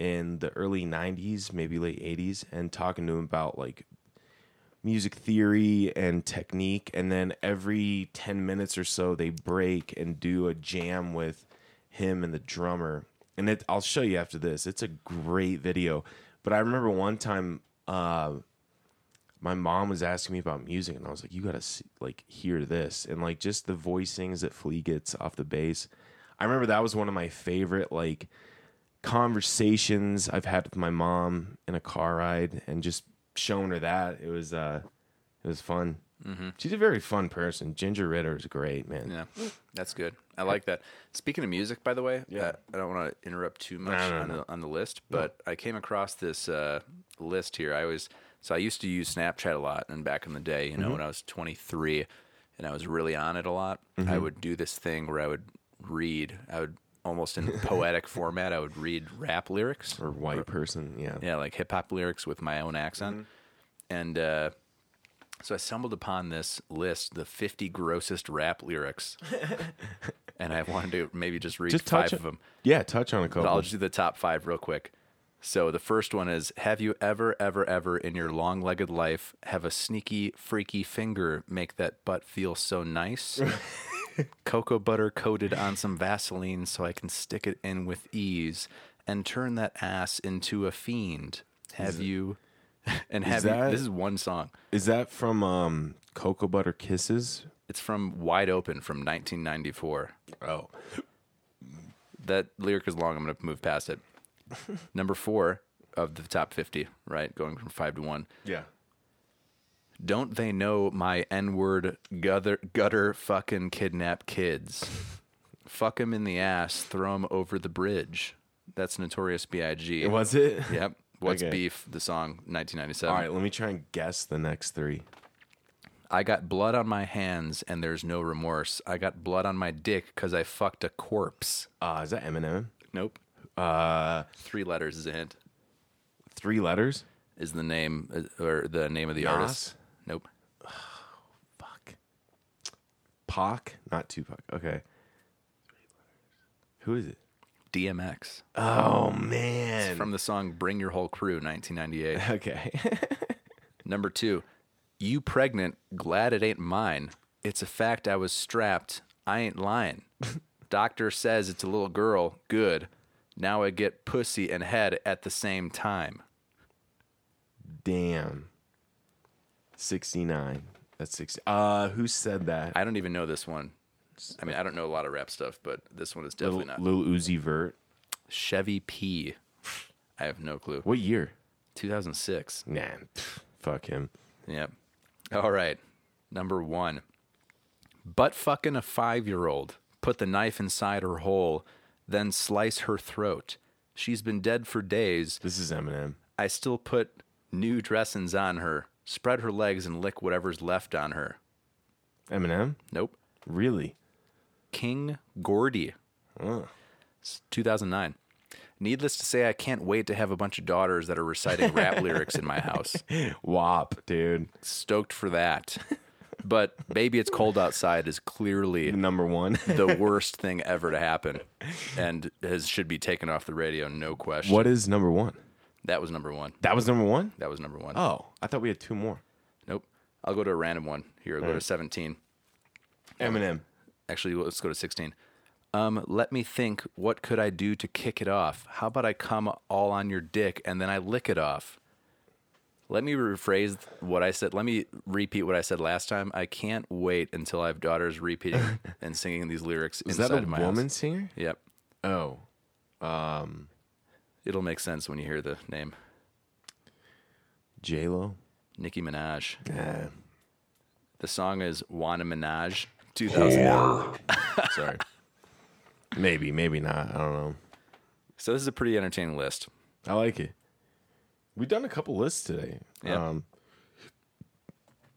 in the early 90s, maybe late 80s, and talking to him about like music theory and technique. And then every 10 minutes or so, they break and do a jam with him and the drummer. And it, I'll show you after this. It's a great video. But I remember one time, uh, my mom was asking me about music, and I was like, "You gotta see, like hear this," and like just the voicings that Flea gets off the bass. I remember that was one of my favorite like conversations I've had with my mom in a car ride, and just showing her that it was uh, it was fun. Mm-hmm. She's a very fun person. Ginger Ritter is great, man. Yeah, that's good. I like that. Speaking of music, by the way, Yeah. uh, I don't want to interrupt too much No, no, on, no. The, on the list, but I came across this uh, list here. I always so I used to use Snapchat a lot, and back in the day, you know, Mm-hmm. when I was 23 and I was really on it a lot, Mm-hmm. I would do this thing where I would read. I would almost in (laughs) poetic format. I would read rap lyrics Or white person, yeah. yeah, like hip hop lyrics with my own accent. Mm-hmm. And uh, so I stumbled upon this list, the 50 grossest rap lyrics. (laughs) and I wanted to maybe just read Just five of them. Yeah, touch on a But couple. I'll just do the top five real quick. So the first one is Have you ever, ever, ever in your long legged life have a sneaky, freaky finger make that butt feel so nice? (laughs) Cocoa butter coated on some Vaseline so I can stick it in with ease and turn that ass into a fiend. (laughs) Have you? And have you, this is one song. Is that from um, Cocoa Butter Kisses? It's from Wide Open from 1994. Oh, That lyric is long. I'm going to move past it. (laughs) Number four of the top 50, right? Going from five to one. yeah. Don't they know my N word gutter, gutter fucking kidnap kids? Fuck 'em in the ass, throw 'em over the bridge. That's Notorious B.I.G. Was it? Yep. What's Okay. Beef, the song, 1997. All right, let me try and guess the next three. I got blood on my hands and there's no remorse. I got blood on my dick because I fucked a corpse. Uh, is that Eminem? Nope. Uh, Three letters is a hint. three letters. Is the name uh, or the name of the artist? Nas? Nope. Fuck. Pac, not Tupac. Okay. Who is it? DMX. Oh man. From the song Bring Your Whole Crew, 1998. (laughs) okay. (laughs) Number two, you pregnant, glad it ain't mine. It's a fact I was strapped. I ain't lying. (laughs) Doctor says it's a little girl. Good. Now I get pussy and head at the same time. Damn. Sixty nine. That's sixty. Uh, who said that? I don't even know this one. I mean, I don't know a lot of rap stuff, but this one is definitely not. Lil Uzi Vert. Chevy P. I have no clue. What year? 2006. Nah. pff, Fuck him. Yep. All right. Number one. Butt fucking a five year old. Put the knife inside her hole, then slice her throat. She's been dead for days. This is Eminem. I still put new dressings on her. Spread her legs and lick whatever's left on her. Eminem. Nope. Really? King Gordy. It's 2009. Needless to say, I can't wait to have a bunch of daughters that are reciting rap (laughs) lyrics in my house. Wop, dude. Stoked for that. But Baby It's Cold Outside is clearly Number one. the (laughs) worst thing ever to happen and has should be taken off the radio, no question. what is number one? That was number one. That was number one? That was number one. Oh, I thought we had two more. Nope. I'll go to a random one. Here, I'll go to Alright. 17. Eminem. Actually, let's go to 16. Um, let me think. What could I do to kick it off? How about I come all on your dick and then I lick it off? Let me rephrase what I said. Let me repeat what I said last time. I can't wait until I have daughters repeating (laughs) and singing these lyrics Is inside that a of my woman house. singer? Yep. Oh. It'll make sense when you hear the name. J Lo. Nicki Minaj. Yeah. The song is Wanna Minaj 2000. Sorry. maybe, maybe not. I don't know. So this is a pretty entertaining list. I like it. We've done a couple lists today. Yeah. Um,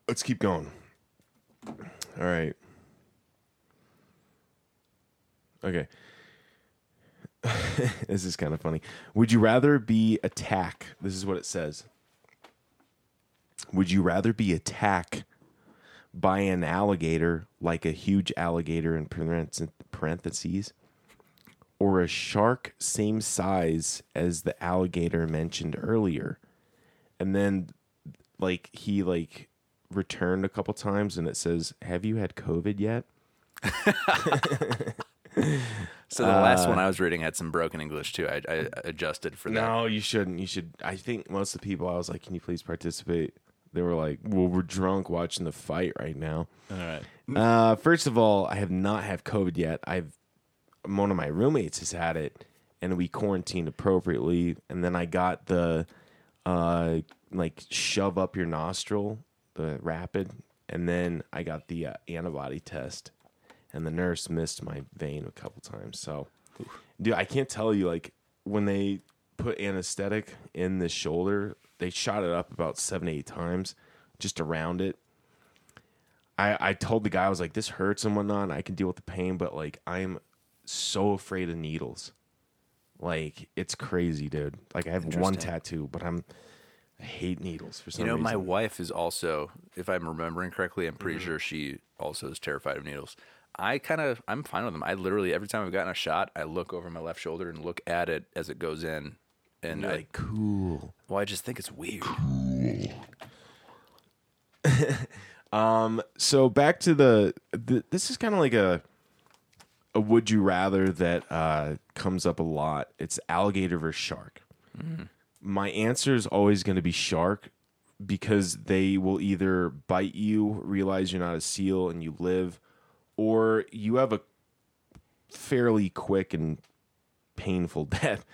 let's keep going. All right. Okay. (laughs) this is kind of funny. Would you rather be attack? This is what it says. Would you rather be attacked by an alligator, like a huge alligator in parentheses, or a shark same size as the alligator mentioned earlier? And then, like, he like returned a couple times, and it says, "Have you had COVID yet?" (laughs) (laughs) So the last one I was reading had some broken English too. I, I adjusted for that. No, you shouldn't. You should. I think most of the people I was like, "Can you please participate?" They were like, "Well, we're drunk watching the fight right now." All right. Uh, first of all, I have not had COVID yet. I've one of my roommates has had it, and we quarantined appropriately. And then I got the uh, like shove up your nostril, the rapid, and then I got the uh, antibody test, and the nurse missed my vein a couple times. So, dude, I can't tell you like when they put anesthetic in the shoulder, they shot it up about seven, eight times just around it. I, I told the guy I was like, this hurts and whatnot. I can deal with the pain, but like I'm so afraid of needles. Like it's crazy, dude. Like I have one tattoo, but I'm I hate needles for some reason. You know, reason. my wife is also, if I'm remembering correctly, I'm Mm-hmm. pretty sure she also is terrified of needles. I kind of, I'm fine with them. I literally, every time I've gotten a shot, I look over my left shoulder and look at it as it goes in. And You're I, like cool. well, I just think it's weird. Cool. (laughs) So back to the, the this is kind of like a a would you rather that uh, comes up a lot. It's alligator versus shark. My answer is always going to be shark because they will either bite you, realize you're not a seal, and you live, or you have a fairly quick and painful (laughs) death.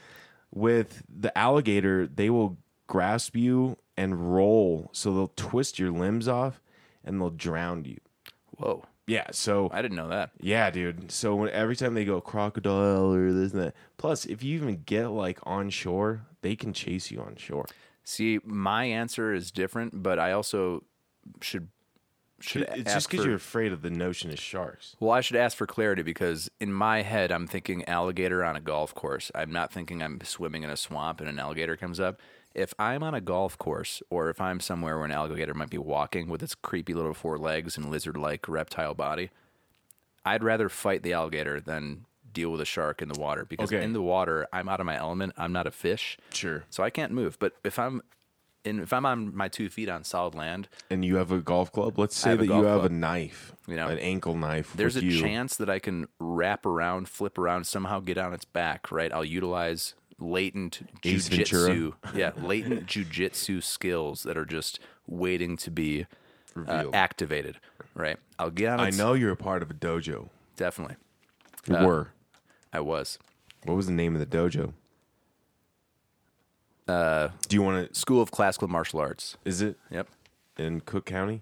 With the alligator, they will grasp you and roll, so they'll twist your limbs off and they'll drown you. Whoa. Yeah, so I didn't know that. yeah, dude. So when every time they go crocodile or this and that, plus if you even get like on shore, they can chase you on shore. See, my answer is different, but I also should should It's just because you're afraid of the notion of sharks. Well, I should ask for clarity because in my head, I'm thinking alligator on a golf course. I'm not thinking I'm swimming in a swamp and an alligator comes up. If I'm on a golf course or if I'm somewhere where an alligator might be walking with its creepy little four legs and lizard like reptile body, I'd rather fight the alligator than deal with a shark in the water because Okay. in the water, I'm out of my element. I'm not a fish. Sure. So I can't move. But if I'm in, if I'm on my two feet on solid land, And you have a golf club. Let's say that you golf have club. a knife, You know, an ankle knife. there's a you. chance that I can wrap around, flip around, somehow get on its back, right? I'll utilize latent jujitsu. yeah, latent jujitsu skills that are just waiting to be uh, activated, right? I'll get on I know you're a part of a dojo. definitely. You Uh, were. I was. What was the name of the dojo? Uh, Do you want to? School of Classical Martial Arts. Is it Yep. in Cook County?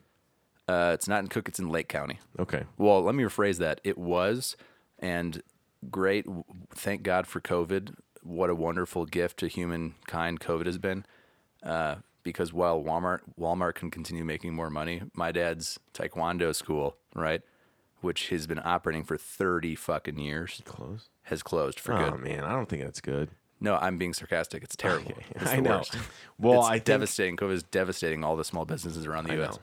Uh, it's not in Cook, it's in Lake County. Okay. Well, let me rephrase that. It was, and great. Thank God for COVID. What a wonderful gift to humankind COVID has been. Uh, because while Walmart Walmart can continue making more money, my dad's Taekwondo school, right, which has been operating for thirty fucking years, Close. has closed for good. Oh good. man, I don't think that's good. No, I'm being sarcastic. It's terrible. Okay. (laughs) It's I know. worst. Well, it's I think- devastating. COVID is devastating all the small businesses around the I U.S. know.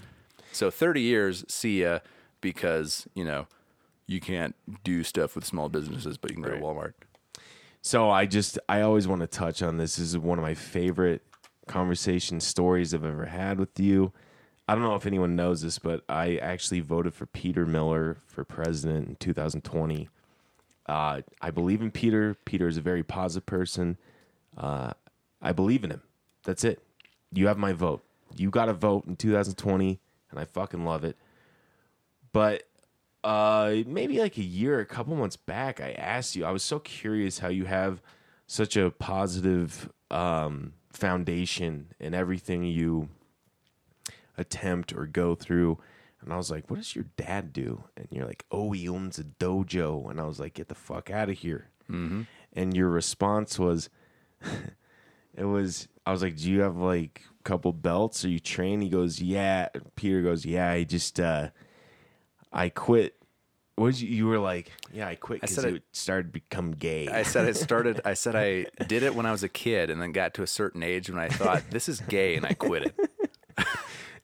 So 30 years, see ya, because you know you can't do stuff with small businesses, but you can go Right. to Walmart. So I just I always want to touch on this. This is one of my favorite conversation stories I've ever had with you. I don't know if anyone knows this, but I actually voted for Peter Miller for president in 2020. Uh, I believe in Peter. Peter is a very positive person. Uh, I believe in him. That's it. You have my vote. You got a vote in 2020, and I fucking love it. But uh, maybe like a year, a couple months back, I asked you. I was so curious how you have such a positive um, foundation in everything you attempt or go through. And I was like, "What does your dad do?" And you're like, "Oh, he owns a dojo." And I was like, "Get the fuck out of here!" Mm-hmm. And your response was, (laughs) "It was." I was like, "Do you have like a couple belts? Are you trained?" He goes, "Yeah." Peter goes, "Yeah, I just uh, I quit." What did you, you were like? Yeah, I quit because it it- started to become gay. I said I started. (laughs) I said I did it when I was a kid, and then got to a certain age when I thought this is gay, and I quit it.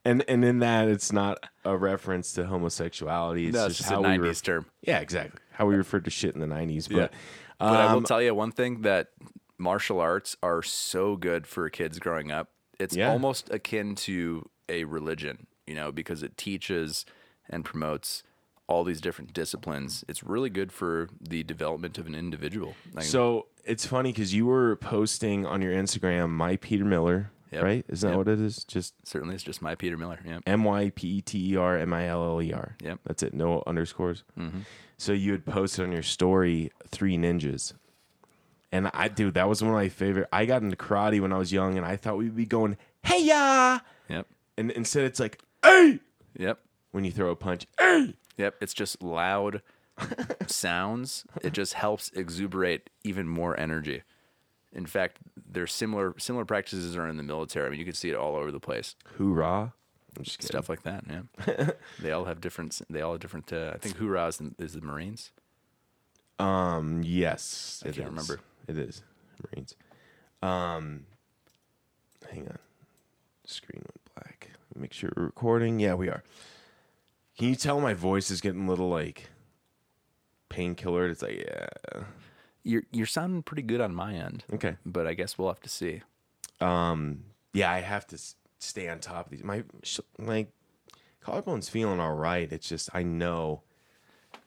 And and in that, it's not a reference to homosexuality. It's No, just just a how we '90s re- term. Yeah, exactly. How we referred to shit in the '90s. But Yeah. But I will um, tell you one thing that martial arts are so good for kids growing up. It's Yeah. almost akin to a religion, you know, because it teaches and promotes all these different disciplines. It's really good for the development of an individual. Like, So it's funny because you were posting on your Instagram, my Peter Miller, Yep. right? Isn't that Yep. what it is? Just Certainly, it's just my Peter Miller. Yeah. M Y P E T E R M I L L E R. Yep. That's it. No underscores. Mhm. So you had posted on your story three ninjas. And I, dude, that was one of my favorite. I got into karate when I was young, and I thought we'd be going, hey ya! Yep. And instead, it's like, hey! Yep. When you throw a punch, hey! Yep. It's just loud (laughs) sounds. It just helps exuberate even more energy. In fact, there's similar similar practices are in the military. I mean, you can see it all over the place. Hoorah. I'm just. Stuff like that. Yeah. (laughs) they all have different. They all have different. Uh, I think hoorah is the, is the Marines. Um, yes. I can't is. remember. It is. Marines. Um, hang on. Screen went black. Make sure we're recording. Yeah, we are. Can you tell my voice is getting a little like painkiller? It's like, yeah. You're you're sounding pretty good on my end, Okay. but I guess we'll have to see. Um, yeah, I have to s- stay on top of these. My sh- my collarbone's feeling all right. It's just I know.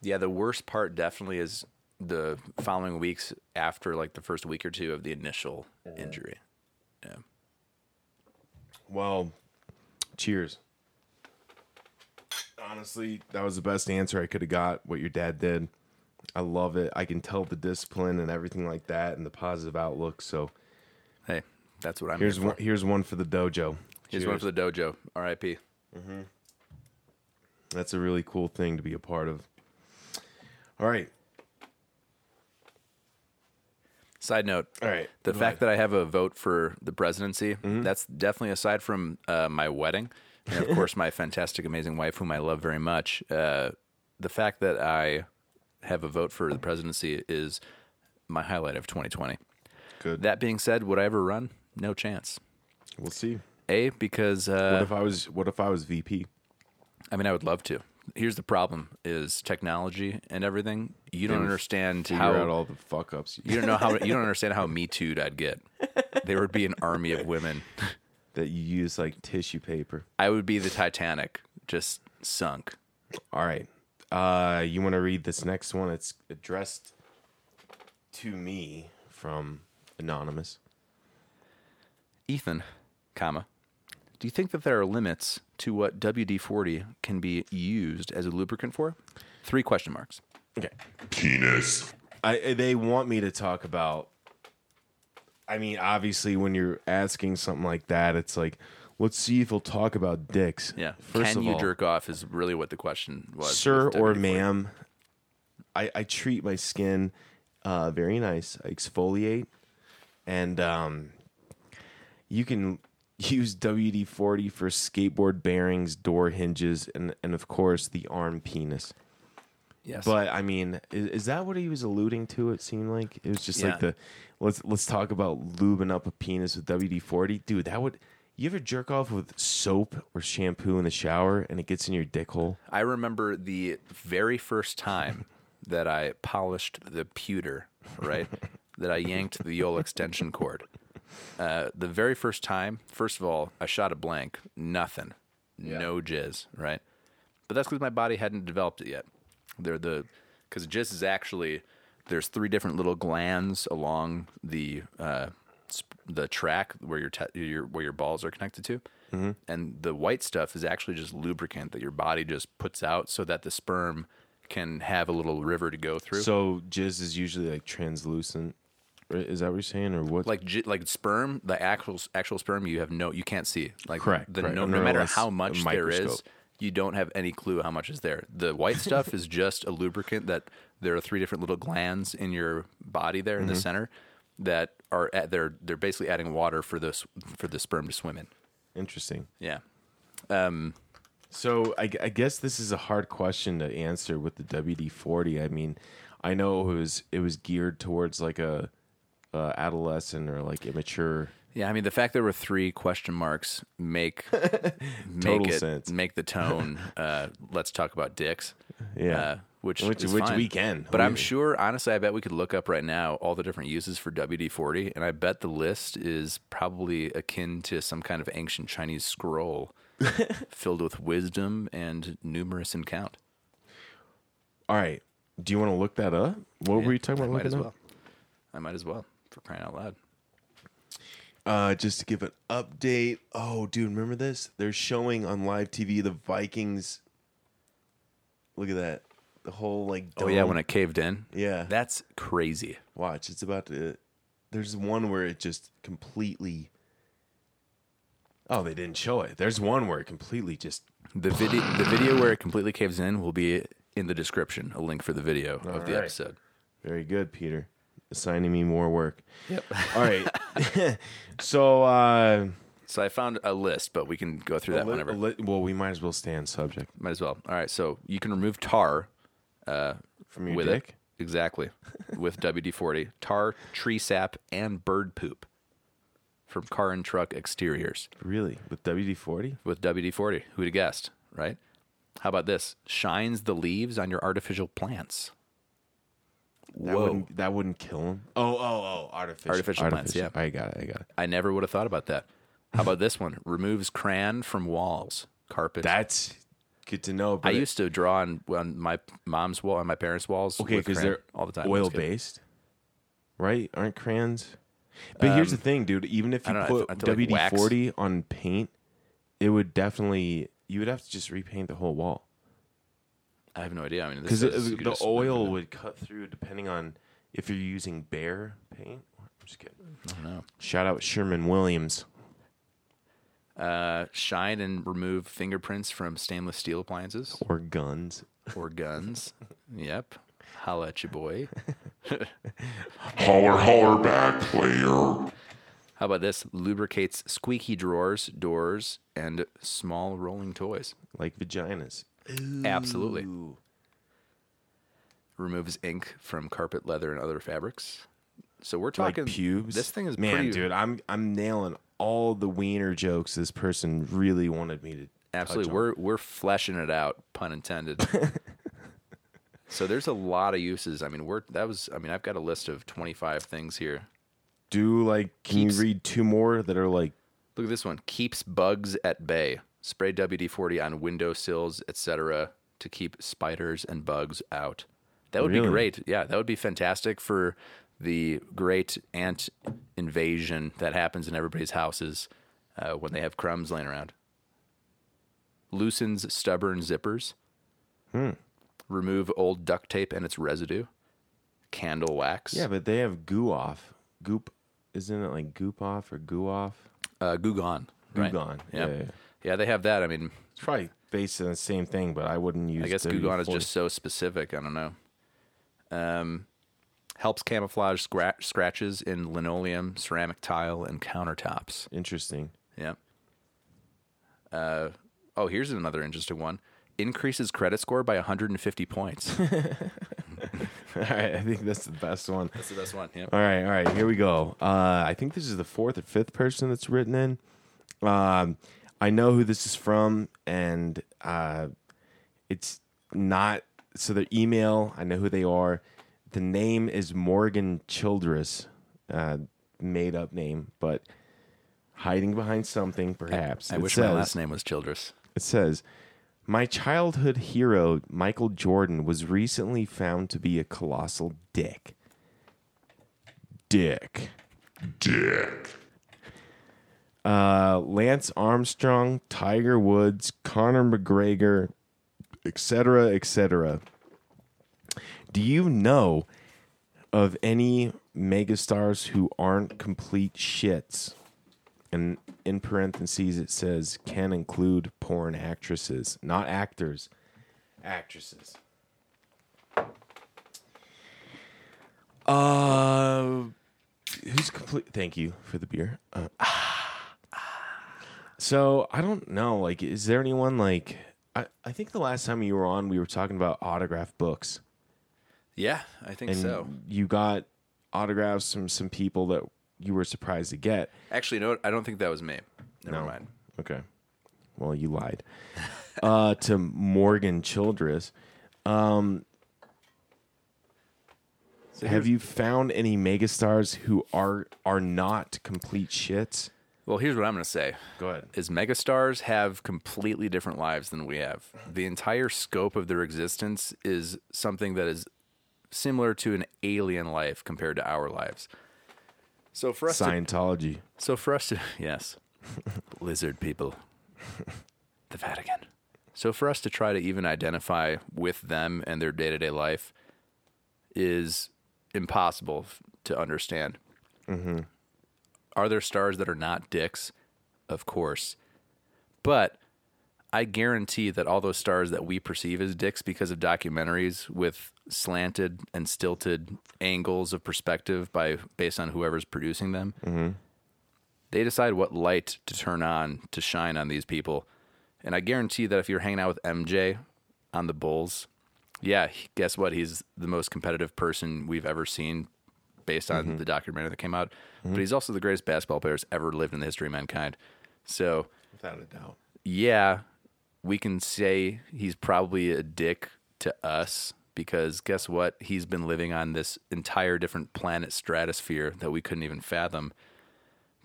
Yeah, the worst part definitely is the following weeks after like the first week or two of the initial injury. Yeah. Well, cheers. Honestly, that was the best answer I could have got. What your dad did, I love it. I can tell the discipline and everything like that, and the positive outlook. So Hey, that's what I'm here's here for. one. Here's one for the dojo. Here's one for the dojo. R.I.P. That's a really cool thing to be a part of. All right, Side note: all right. the fact that I have a vote for the presidency, Mm-hmm. that's definitely aside from uh, my wedding, and of (laughs) course my fantastic, amazing wife, whom I love very much. Uh, the fact that I have a vote for the presidency is my highlight of 2020. good. That being said, would I ever run? No chance. we'll see. A because uh, What if I was? What if I was VP? I mean, I would love to. Here's the problem: is technology and everything. You don't Then understand Figure how out all the fuck ups you don't know how you don't (laughs) understand how me too'd I'd get. There would be an army of women. (laughs) that you use like tissue paper. I would be the Titanic, just sunk. All right. Uh, you want to read this next one? It's addressed to me from anonymous. Ethan, comma. Do you think that there are limits to what WD forty can be used as a lubricant for? Three question marks. Okay. Penis. I they want me to talk about. I mean, obviously, when you're asking something like that, it's like, let's see if he'll talk about dicks. Yeah. First can of you all, jerk off is really what the question was. sir or ma'am, I, I treat my skin uh, very nice. I exfoliate, and um, you can (laughs) use WD forty for skateboard bearings, door hinges, and and of course the arm penis. Yes. But I mean, is, is that what he was alluding to? It seemed like it was just like the let's let's talk about lubing up a penis with WD forty, dude. That would you ever jerk off with soap or shampoo in the shower and it gets in your dick hole? I remember the very first time (laughs) that I polished the pewter, right? (laughs) that I yanked the Yole extension cord. Uh, the very first time, first of all, I shot a blank, nothing, no jizz, right? But that's because my body hadn't developed it yet. They're the because jizz is actually there's three different little glands along the uh, sp- the track where your, te- your where your balls are connected to, and the white stuff is actually just lubricant that your body just puts out so that the sperm can have a little river to go through. So jizz is usually like translucent. Is that what you're saying, or what? like like sperm, the actual actual sperm, you have no, you can't see. Like Correct, the, no, Under no matter how much there is, you don't have any clue how much is there. The white stuff is just a lubricant that there are three different little glands in your body there Mm-hmm. in the center that are at, they're they're basically adding water for this for the sperm to swim in. Interesting. Yeah. Um, So I, I guess this is a hard question to answer with the WD forty. I mean, I know it was it was geared towards like a, a adolescent or like immature. Yeah, I mean the fact there were three question marks make (laughs) make Total it sense. make the tone. Uh, let's talk about dicks. Yeah. uh, which Which- which we can. But I'm sure, honestly, I bet we could look up right now all the different uses for WD forty, and I bet the list is probably akin to some kind of ancient Chinese scroll (laughs) filled with wisdom and numerous in count. All right. Do you want to look that up? What were you talking I about? might looking as up? well. I might as well for crying out loud. Uh, just to give an update. Oh, dude, remember this? They're showing on live TV the Vikings. Look at that. The whole like. Oh yeah, when it caved in. Yeah. That's crazy. Watch, it's about to. There's one where it just completely. Oh, they didn't show it. There's one where it completely just. The video, the video where it completely caves in, will be in the description. A link for the video of the right. episode. Very good, Peter. Assigning me more work. Yep. (laughs) All right. (laughs) (laughs) so, uh, So I found a list, but we can go through that li- whenever. li- well, we might as well stay on subject Might as well. All right. So you can remove tar Uh, from your with dick. it. Exactly. with WD 40. Tar, tree sap, and bird poop from car and truck exteriors Really, with WD forty? with WD 40. Who'd have guessed, right? How about this? Shines the leaves on your artificial plants. That Whoa. wouldn't that wouldn't kill him. Oh, oh, oh, artificial. Artificial plants, yeah. I got it. I got it. I never would have thought about that. How about this one? Removes crayon from walls, carpet. That's good to know. I used to draw on, on my mom's wall, on my parents' walls. okay because they're all the time. oil based, right? Aren't crayons? But here's the um, thing, dude. Even if you know, put I like WD forty on paint, it would definitely you would have to just repaint the whole wall I have no idea. I mean, because is- the oil would cut through depending on if you're using bare paint. I'm just kidding. I don't know. Shout out Sherman Williams. Uh, shine and remove fingerprints from stainless steel appliances or guns. or guns. (laughs) yep. Holla at you, boy. (laughs) Holler, holler back, player. How about this? Lubricates squeaky drawers, doors, and small rolling toys. Like vaginas. Absolutely. Removes ink from carpet, leather, and other fabrics. So we're Like talking pubes. This thing is man, pretty, dude. I'm I'm nailing all the wiener jokes this person really wanted me to. Absolutely, we're we're fleshing it out, pun intended. (laughs) so there's a lot of uses. I mean, we're that was. I mean, I've got a list of 25 things here. do like. Can Keeps- you read two more that are like? Look at this one. Keeps bugs at bay. Spray WD-40 on windowsills, etc., to keep spiders and bugs out. That would Really? be great. Yeah, that would be fantastic for the great ant invasion that happens in everybody's houses uh, when they have crumbs laying around. Loosens stubborn zippers. Hmm. Remove old duct tape and its residue. Candle wax. Yeah, but they have goo off. Goop, isn't it like goop off or goo off? Uh, Goo Gone. right. Gone. Yeah. Yeah, yeah. yeah, they have that. I mean, It's probably based on the same thing, but I wouldn't use. I guess WD-40. Goo Gone is just so specific. I don't know. Um, helps camouflage scra- scratches in linoleum, ceramic tile, and countertops. interesting. Yeah. Uh, oh, here's another interesting one. Increases credit score by 150 points. (laughs) all right, I think that's the best one. That's the best one. Yeah. All right, all right, here we go. Uh, I think this is the fourth or fifth person that's written in. Um, I know who this is from, and uh, it's not. So their email, I know who they are. The name is Morgan Childress, uh, made up name, but hiding behind something, perhaps. I It wish my last name was Childress. it says, My childhood hero, Michael Jordan, was recently found to be a colossal dick. Dick. Dick. Uh, Lance Armstrong, Tiger Woods, Conor McGregor, etc., etc. Do you know of any megastars who aren't complete shits? And in parentheses, it says can include porn actresses, not actors, actresses. Uh, who's complete? Thank you for the beer. Uh, (sighs) so I don't know. Like, is there anyone like? I, I think the last time you were on, we were talking about autograph books, Yeah, I think and so. you got autographs from some people that you were surprised to get. Actually, no, I don't think that was me. Never No. mind. Okay. Well, you lied. (laughs) uh, to Morgan Childress. Um, have you found any megastars who are are not complete shits? Well, here's what I'm going to say. Go ahead. is megastars have completely different lives than we have. The entire scope of their existence is something that is similar to an alien life compared to our lives. So for us, to, Scientology. so for us to (laughs) yes, (laughs) lizard people, (laughs) the Vatican. So for us to try to even identify with them and their day to day life is impossible f- to understand. Mm-hmm. Are there stars that are not dicks? Of course, but I guarantee that all those stars that we perceive as dicks because of documentaries with slanted and stilted angles of perspective by based on whoever's producing them, mm-hmm. they decide what light to turn on to shine on these people. And I guarantee that if you're hanging out with MJ on the Bulls, yeah, guess what? He's the most competitive person we've ever seen based on mm-hmm. the documentary that came out. But mm-hmm. he's also the greatest basketball player that's ever lived in the history of mankind. So, Without a doubt. yeah, we can say he's probably a dick to us because guess what? He's been living on this entire different planet stratosphere that we couldn't even fathom.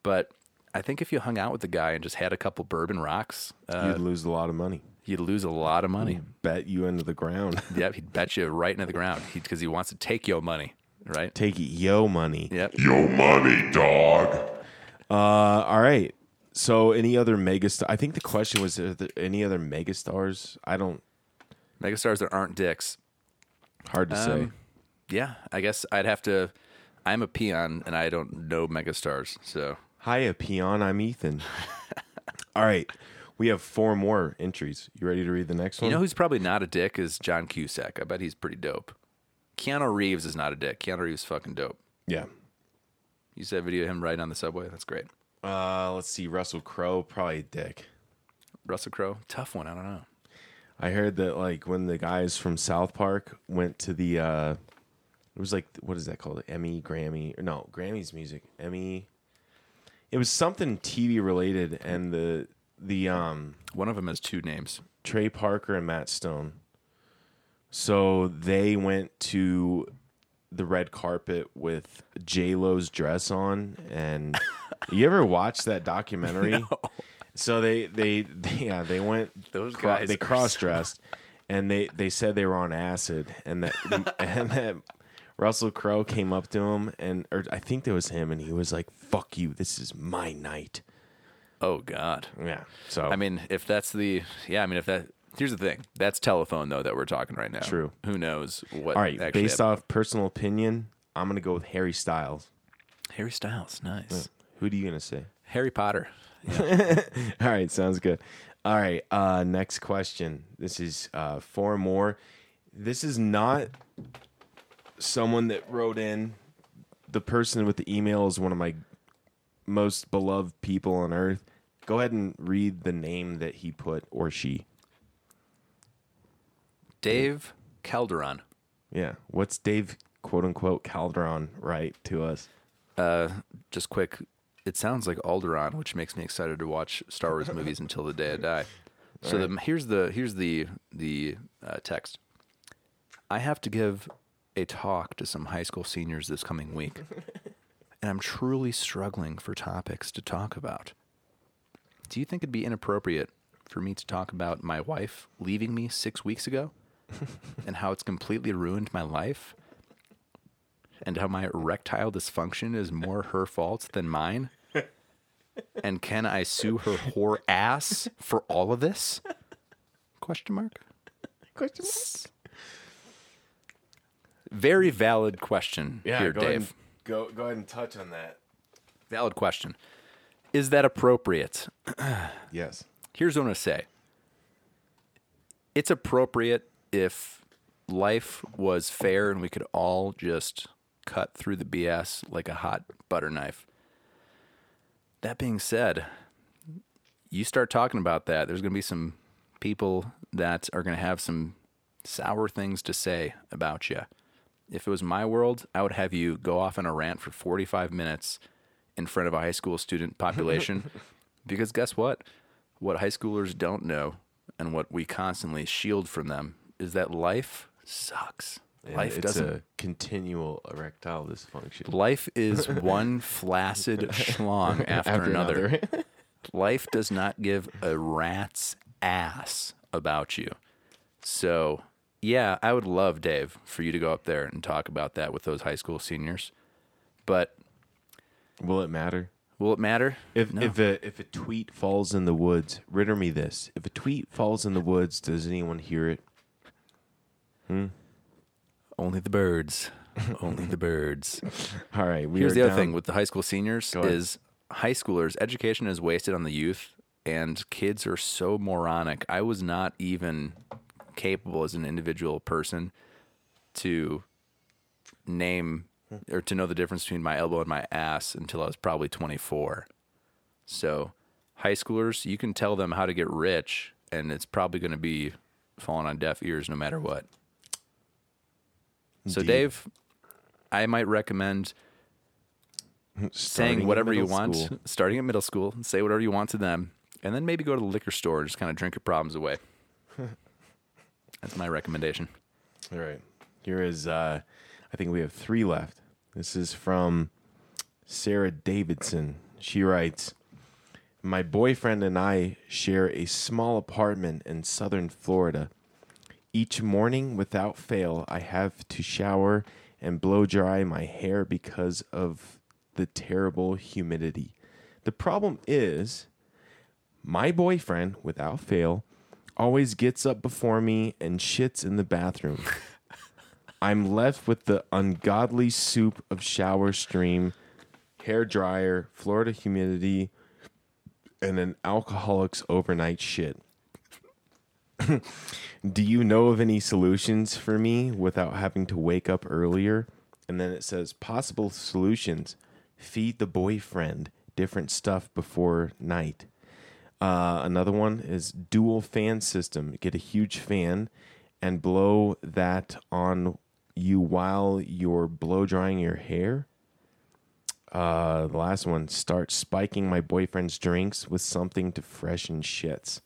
But I think if you hung out with the guy and just had a couple bourbon rocks, uh, You'd lose a lot of money. you'd lose a lot of money. He'd Bet you into the ground. (laughs) yep, he'd bet you right into the ground because he wants to take your money, right? Take yo money. Yep. Yo money, dog. Uh, all right. So, any other megastar? I think the question was: Are there any other megastars? I don't. Megastars that aren't dicks. Hard to say. Um, yeah, I guess I'd have to. I'm a peon and I don't know megastars, so hi, a peon. I'm Ethan. (laughs) all right. We have four more entries. You ready to read the next one? You know who's probably not a dick is John Cusack. I bet he's pretty dope. Keanu Reeves is not a dick. Keanu Reeves is fucking dope. yeah. You said video of him riding on the subway. That's great. Uh, let's see. Russell Crowe, probably a dick. Russell Crowe, tough one. I don't know. I heard that like when the guys from South Park went to the uh it was like what is that called? Emmy, Grammy, or no, Grammy's music. Emmy. It was something TV related and the the um One of them has two names. Trey Parker and Matt Stone. So they went to the red carpet with J Lo's dress on, and you ever watch that documentary? (laughs) So they, they they yeah they went Those cro- guys they cross dressed, (laughs) and they they said they were on acid, and that and that Russell Crowe came up to him, and or I think that was him, and he was like, "Fuck you, this is my night." Oh God. Yeah. So I mean, if that's the yeah, I mean, if that here's the thing, that's telephone though that we're talking right now. True. Who knows what? all right, based happened. off personal opinion, I'm gonna go with Harry Styles. Harry Styles, nice. Who do you gonna say? Harry Potter. (laughs) All right, sounds good. All right, uh, next question. This is uh, four more. This is not someone that wrote in. The person with the email is one of my most beloved people on earth. Go ahead and read the name that he put or she. Dave Calderon. Yeah. What's Dave quote unquote Calderon right to us? Uh, just quick. It sounds like Alderaan, which makes me excited to watch Star Wars movies until the day I die. So the, here's the here's the the uh, text. I have to give a talk to some high school seniors this coming week, (laughs) and I'm truly struggling for topics to talk about. Do you think it'd be inappropriate for me to talk about my wife leaving me six weeks ago, (laughs) and how it's completely ruined my life? and how my erectile dysfunction is more her fault than mine? And can I sue her whore ass for all of this? Question mark. Question mark. Very valid question Yeah, here, go ahead, Dave. and, go go ahead and touch on that. Valid question. Is that appropriate? Yes. Here's what I'm going to say. It's appropriate if life was fair and we could all just cut through the BS like a hot butter knife. That being said, you start talking about that, there's going to be some people that are going to have some sour things to say about you. If it was my world, I would have you go off on a rant for 45 minutes in front of a high school student population. (laughs) because guess what? What high schoolers don't know and what we constantly shield from them is that life sucks. life it's doesn't a continual erectile dysfunction. Life is (laughs) one flaccid schlong (laughs) after, another. (laughs) Life does not give a rat's ass about you. So, yeah, I would love, Dave, for you to go up there and talk about that with those high school seniors. But Will it matter? Will it matter? If No. if a if a tweet falls in the woods, ritter me this: If a tweet falls in the woods, does anyone hear it? Hmm? Only the birds. (laughs) Only the birds. All right, we Here's the other down- thing with the high school seniors Go is high schoolers education is wasted on the youth and kids are so moronic. I was not even capable as an individual person to name or to know the difference between my elbow and my ass until I was probably 24. So, high schoolers, you can tell them how to get rich and it's probably going to be falling on deaf ears no matter what. So, Indeed. Dave, I might recommend saying whatever you want, school. starting at middle school, say whatever you want to them, and then maybe go to the liquor store and just kind of drink your problems away. (laughs) That's my recommendation. All right. Here is uh I think we have 3 left. This is from Sarah Davidson. She writes, "My boyfriend and I share a small apartment in southern Florida. Each morning without fail, I have to shower and blow dry my hair because of the terrible humidity. The problem is my boyfriend, without fail, always gets up before me and shits in the bathroom. (laughs) I'm left with the ungodly soup of shower stream, hair dryer, Florida humidity, and an alcoholic's overnight shit. Do you know of any solutions for me without having to wake up earlier? And then it says possible solutions feed the boyfriend different stuff before night. Uh, another one is dual fan system. Get a huge fan and blow that on you while you're blow drying your hair. Uh, the last one, start spiking my boyfriend's drinks with something to freshen shits.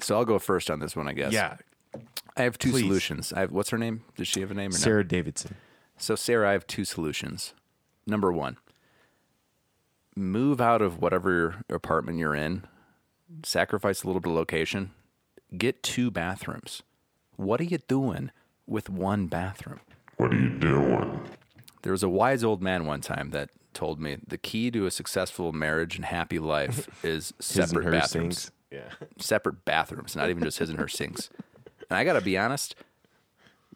So I'll go first on this one, I guess. Yeah. I have two please. solutions. I have what's her name? Does she have a name or no? Sarah Davidson. So, Sarah, I have two solutions. Number one, move out of whatever apartment you're in, sacrifice a little bit of location, get two bathrooms. What are you doing with one bathroom? What are you doing? There was a wise old man one time that told me the key to a successful marriage and happy life (laughs) is separate bathrooms. sinks. Yeah. Separate bathrooms, not even just his and her sinks. And I got to be honest,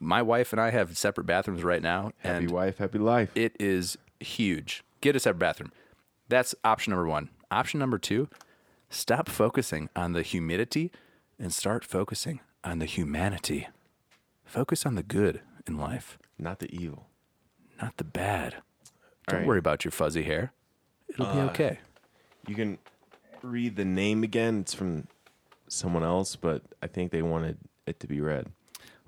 my wife and I have separate bathrooms right now, Happy and wife, happy life. it is huge. Get a separate bathroom. That's option number one. Option number two, stop focusing on the humidity and start focusing on the humanity. Focus on the good in life, Not the evil. not the bad. Don't right. worry about your fuzzy hair. It'll be uh, okay. You can read the name again. It's from someone else, but I think they wanted it to be read.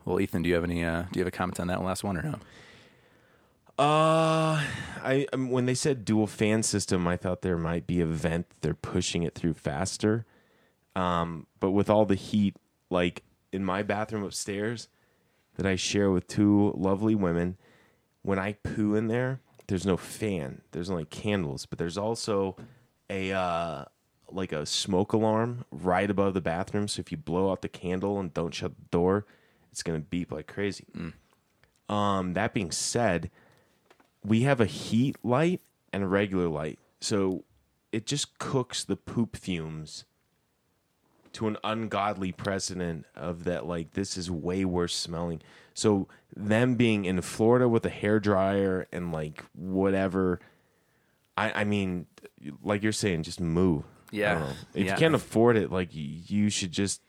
Well, Ethan, do you have any? Uh, do you have a comment on that last one or no? Uh, I um, when they said dual fan system, I thought there might be a vent they're pushing it through faster. Um, but with all the heat, like in my bathroom upstairs that I share with two lovely women, when I poo in there, there's no fan. There's only candles, but there's also a uh, like a smoke alarm right above the bathroom. So if you blow out the candle and don't shut the door, it's gonna beep like crazy. Um, that being said, we have a heat light and a regular light. So it just cooks the poop fumes to an ungodly precedent of that like this is way worse smelling. So them being in Florida with a hair dryer and like whatever I I mean like you're saying just move. Yeah. If Yeah. you can't afford it like you should just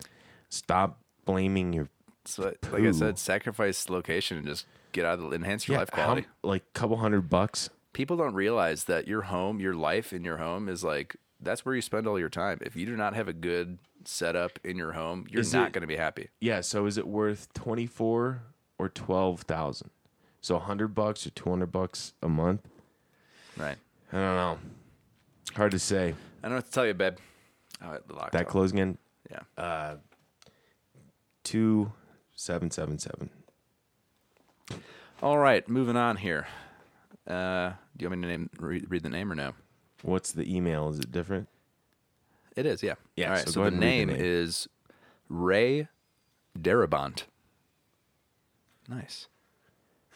stop blaming your So, like I said, sacrifice location and just get out of the enhance your life how- quality. like a couple hundred bucks. People don't realize that your home, your life in your home is like that's where you spend all your time. If you do not have a good setup in your home, you're Is not going to be happy. Yeah, so is it worth 24 or 12,000? So 100 bucks or 200 bucks a month? Right. I don't know. Hard to say. I don't know what to tell you, babe. Oh, the locked That up. closing in Yeah. uh, 2777. All right, moving on here. Uh, do you want me to name read, read the name or no? What's the email? Is it different? It is, yeah. Yeah, All right. so So, go the ahead and read name, the name. is Ray Darabont. Nice.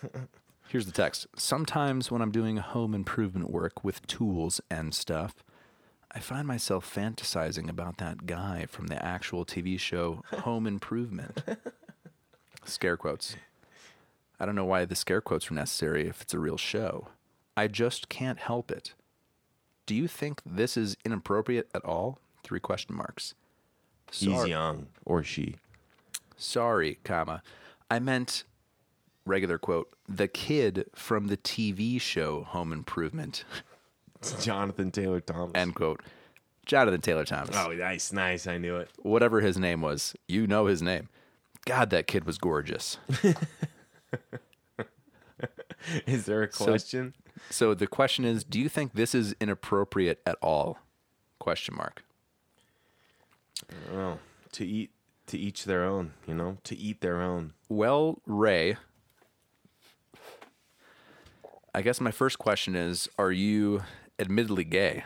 (laughs) Here's the text. Sometimes when I'm doing home improvement work with tools and stuff, I find myself fantasizing about that guy from the actual TV show Home Improvement. (laughs) scare quotes. I don't know why the scare quotes are necessary if it's a real show. I just can't help it. Do you think this is inappropriate at all? Three question marks. He's young or she. Sorry, comma. I meant regular quote, the kid from the TV show Home Improvement. (laughs) It's (laughs) Jonathan Taylor Thomas. End quote. Jonathan Taylor Thomas. oh, nice, nice. I knew it. Whatever his name was, you know his name. God, that kid was gorgeous. (laughs) Is there a question? So the question is, do you think this is inappropriate at all? Question mark. well, to eat, to each their own. You know, to eat their own. Well, Ray, I guess my first question is, are you admittedly gay?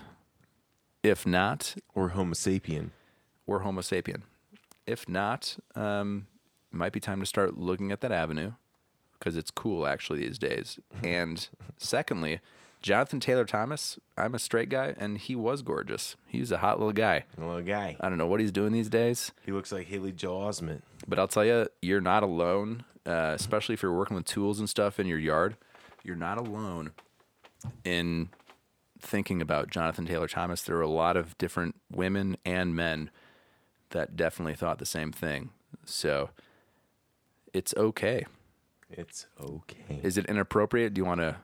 If not, Or Homo sapien. or Homo sapien. If not, um, it might be time to start looking at that avenue because it's cool actually these days. (laughs) and secondly, Jonathan Taylor Thomas, I'm a straight guy, and he was gorgeous. He's a hot little guy. Little guy. I don't know what he's doing these days, He looks like Haley Joel Osment. but I'll tell you, you're not alone, uh, especially if you're working with tools and stuff in your yard. You're not alone in thinking about Jonathan Taylor Thomas. There are a lot of different women and men that definitely thought the same thing. So it's okay. It's okay. Is it inappropriate? Do you want to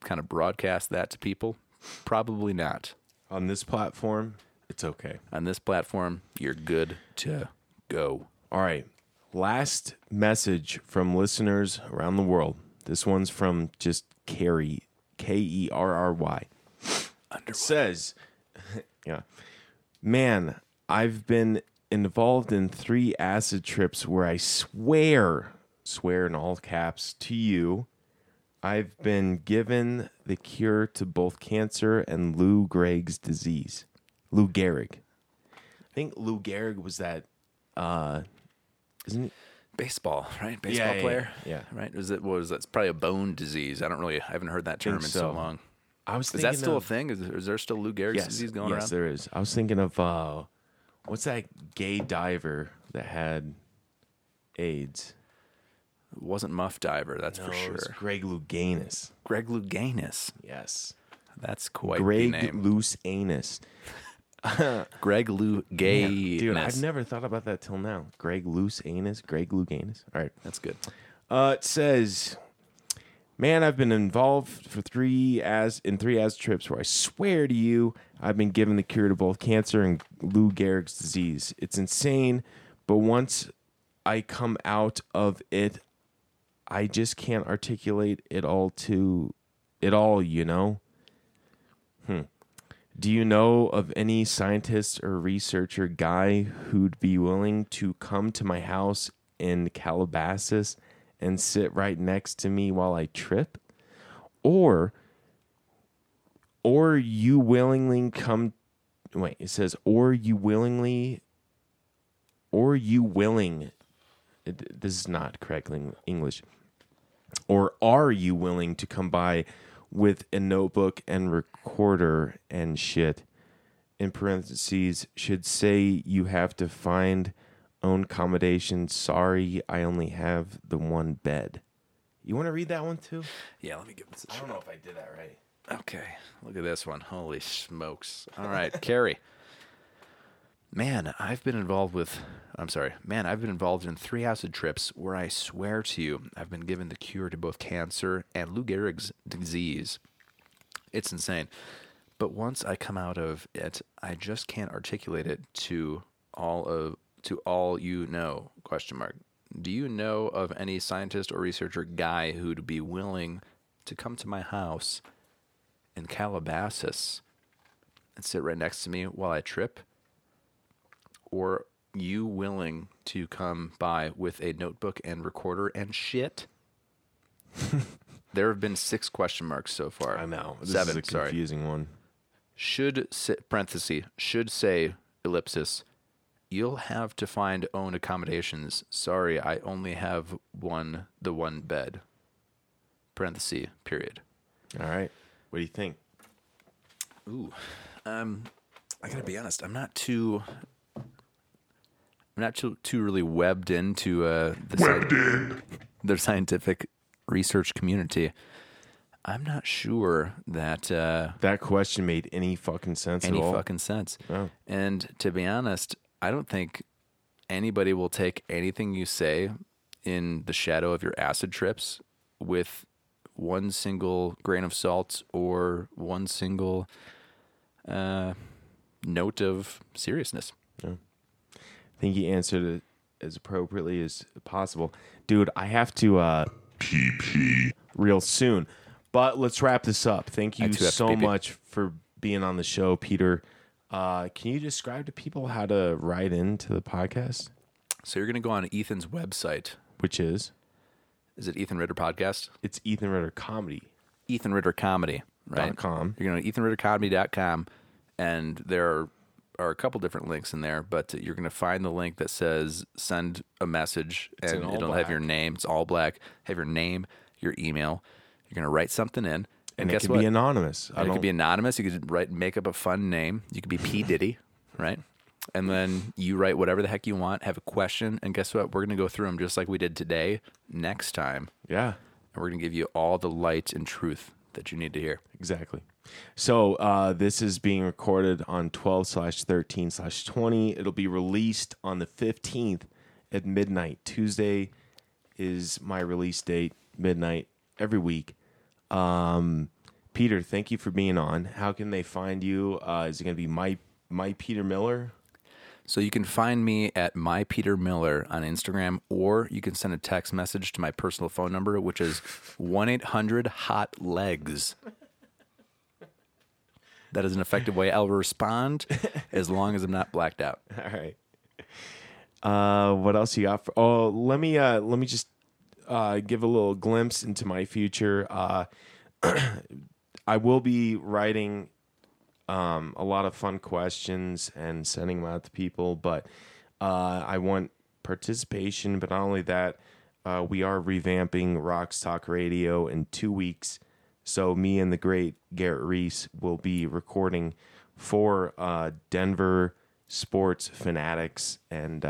kind of broadcast that to people? Probably not. On this platform, it's okay. On this platform, you're good to go. All right. Last message from listeners around the world. This one's from just Carrie, K E R R Y. It says, (laughs) yeah, man, I've been involved in three acid trips where I swear, swear in all caps to you, I've been given the cure to both cancer and Lou Gehrig's disease. Lou Gehrig. I think Lou Gehrig was that, uh, isn't it? Baseball, right? Baseball yeah, player. yeah. Right? Was it was that? It's probably a bone disease. I don't really I haven't heard that term in so. so. long. I was Is that still of, a thing? Is, is there still Lou Gehrig's yes, disease going yes, around? Yes, there is. I was thinking of uh, what's that gay diver that had AIDS? It wasn't Muff Diver, that's No, for it was sure. Greg Louganis. Greg Louganis. Yes, That's quite the Greg name. Loose Anus. (laughs) Greg Louganis. Dude, I've never thought about that till now. Greg Loose Anus. Greg Louganis. All right. That's good. Uh, it says, "Man, I've been involved for three as in three as trips where I swear to you, I've been given the cure to both cancer and Lou Gehrig's disease. It's insane, but once I come out of it, I just can't articulate it all to it all. You know." Hmm. Do you know of any scientist or researcher guy who'd be willing to come to my house in Calabasas and sit right next to me while I trip? Or or you willingly come wait, it says or you willingly or you willing this is not correct English. Or are you willing to come by with a notebook and recorder and shit? In parentheses, should say you have to find own accommodation. Sorry, I only have the one bed. You want to read that one too? Yeah, let me give this a I don't know if I did that right. Okay, look at this one. Holy smokes. All right, (laughs) Carrie. Man, I've been involved with, I'm sorry, man, I've been involved in three acid trips where I swear to you, I've been given the cure to both cancer and Lou Gehrig's disease. It's insane. But once I come out of it, I just can't articulate it to all of to all you know question mark do you know of any scientist or researcher guy who'd be willing to come to my house in Calabasas and sit right next to me while I trip? Or you willing to come by with a notebook and recorder and shit? (laughs) there have been six question marks so far. I know. This Seven, is a sorry. confusing one. Should parenthesis should say ellipsis. You'll have to find own accommodations. Sorry, I only have one the one bed. parenthesis period. All right. What do you think? Ooh, um, I gotta be honest. I'm not too. I'm not too, too really webbed into uh, the, Webbed sci- in. the scientific research community. I'm not sure that uh, That question made any fucking sense any at all. fucking sense. No. And to be honest, I don't think anybody will take anything you say in the shadow of your acid trips with one single grain of salt or one single uh, note of seriousness. I think you answered it as appropriately as possible. Dude, I have to uh PP. real soon. But let's wrap this up. Thank you too have to so pee pee. much for being on the show, Peter. Uh, can you describe to people how to write into the podcast? So you're going to go on Ethan's website. Which is Is it Ethan Ritter Podcast? it's Ethan Ritter Comedy. Ethan Ritter Comedy, right? Dot com. You're going to Ethan Ritter ethanrittercomedy.com, and there are, are a couple different links in there, but you're going to find the link that says send a message, in and it'll have your name. It's all black. Have your name, your email. You're going to write something in, and, And it can what? be anonymous. I it don't could be anonymous. You could write, make up a fun name. You could be P (laughs) Diddy, right? And then you write whatever the heck you want. Have a question, and guess what? We're going to go through them just like we did today. Next time, Yeah. and we're going to give you all the light and truth that you need to hear. Exactly. So uh, this is being recorded on 12 slash 13 slash 20. It'll be released on the 15th at midnight. Tuesday is my release date, midnight every week. Um, Peter, thank you for being on. How can they find you? Uh, is it going to be my my Peter Miller? So you can find me at my Peter Miller on Instagram, or you can send a text message to my personal phone number, which is one eight hundred hot legs. That is an effective way I'll respond as long as I'm not blacked out. (laughs) All right. Uh, what else you got? For, oh, let me uh, let me just uh, give a little glimpse into my future. Uh, (clears throat) I will be writing um, a lot of fun questions and sending them out to people, but uh, I want participation. But not only that, uh, we are revamping Rocks Talk Radio in two weeks. So me and the great Garrett Reese will be recording for uh, Denver sports fanatics and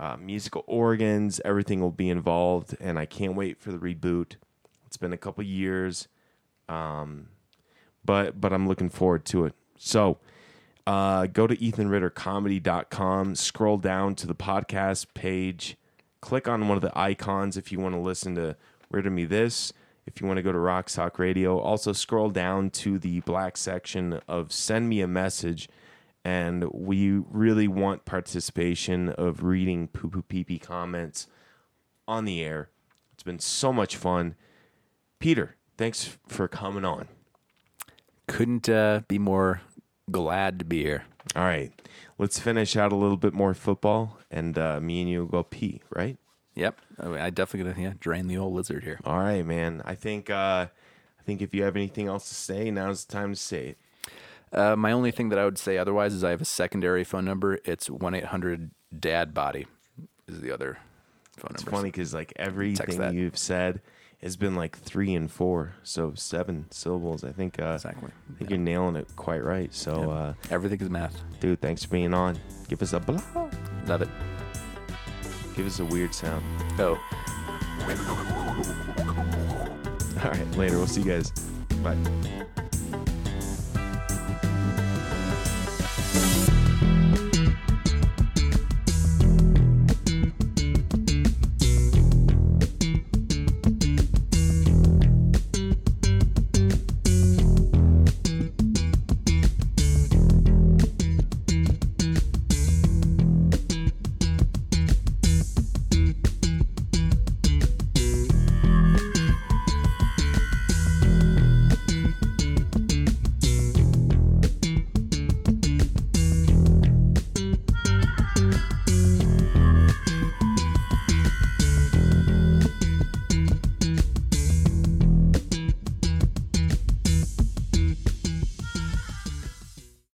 uh, musical organs. Everything will be involved, and I can't wait for the reboot. It's been a couple years, um, but but I'm looking forward to it. So uh, go to ethanrittercomedy.com, scroll down to the podcast page, click on one of the icons if you want to listen to Ritter Me This. If you want to go to Rock Sock Radio, also scroll down to the black section of Send Me a Message. And we really want participation of reading poo poo pee pee comments on the air. It's been so much fun. Peter, thanks for coming on. Couldn't uh, be more glad to be here. All right, let's finish out a little bit more football, and uh, me and you will go pee, right? Yep, I, mean, I definitely gonna yeah, drain the old lizard here. All right, man. I think uh, I think if you have anything else to say, now's the time to say it. Uh, my only thing that I would say otherwise is I have a secondary phone number. It's one eight hundred Dad Body is the other phone number. It's funny because like everything you've said has been like three and four, so seven syllables. I think uh, Exactly. I think you're nailing it quite right. So, uh, Everything is math. dude, thanks for being on. Give us a blah. Love it. Give us a weird sound. Oh. All right, later. We'll see you guys. Bye.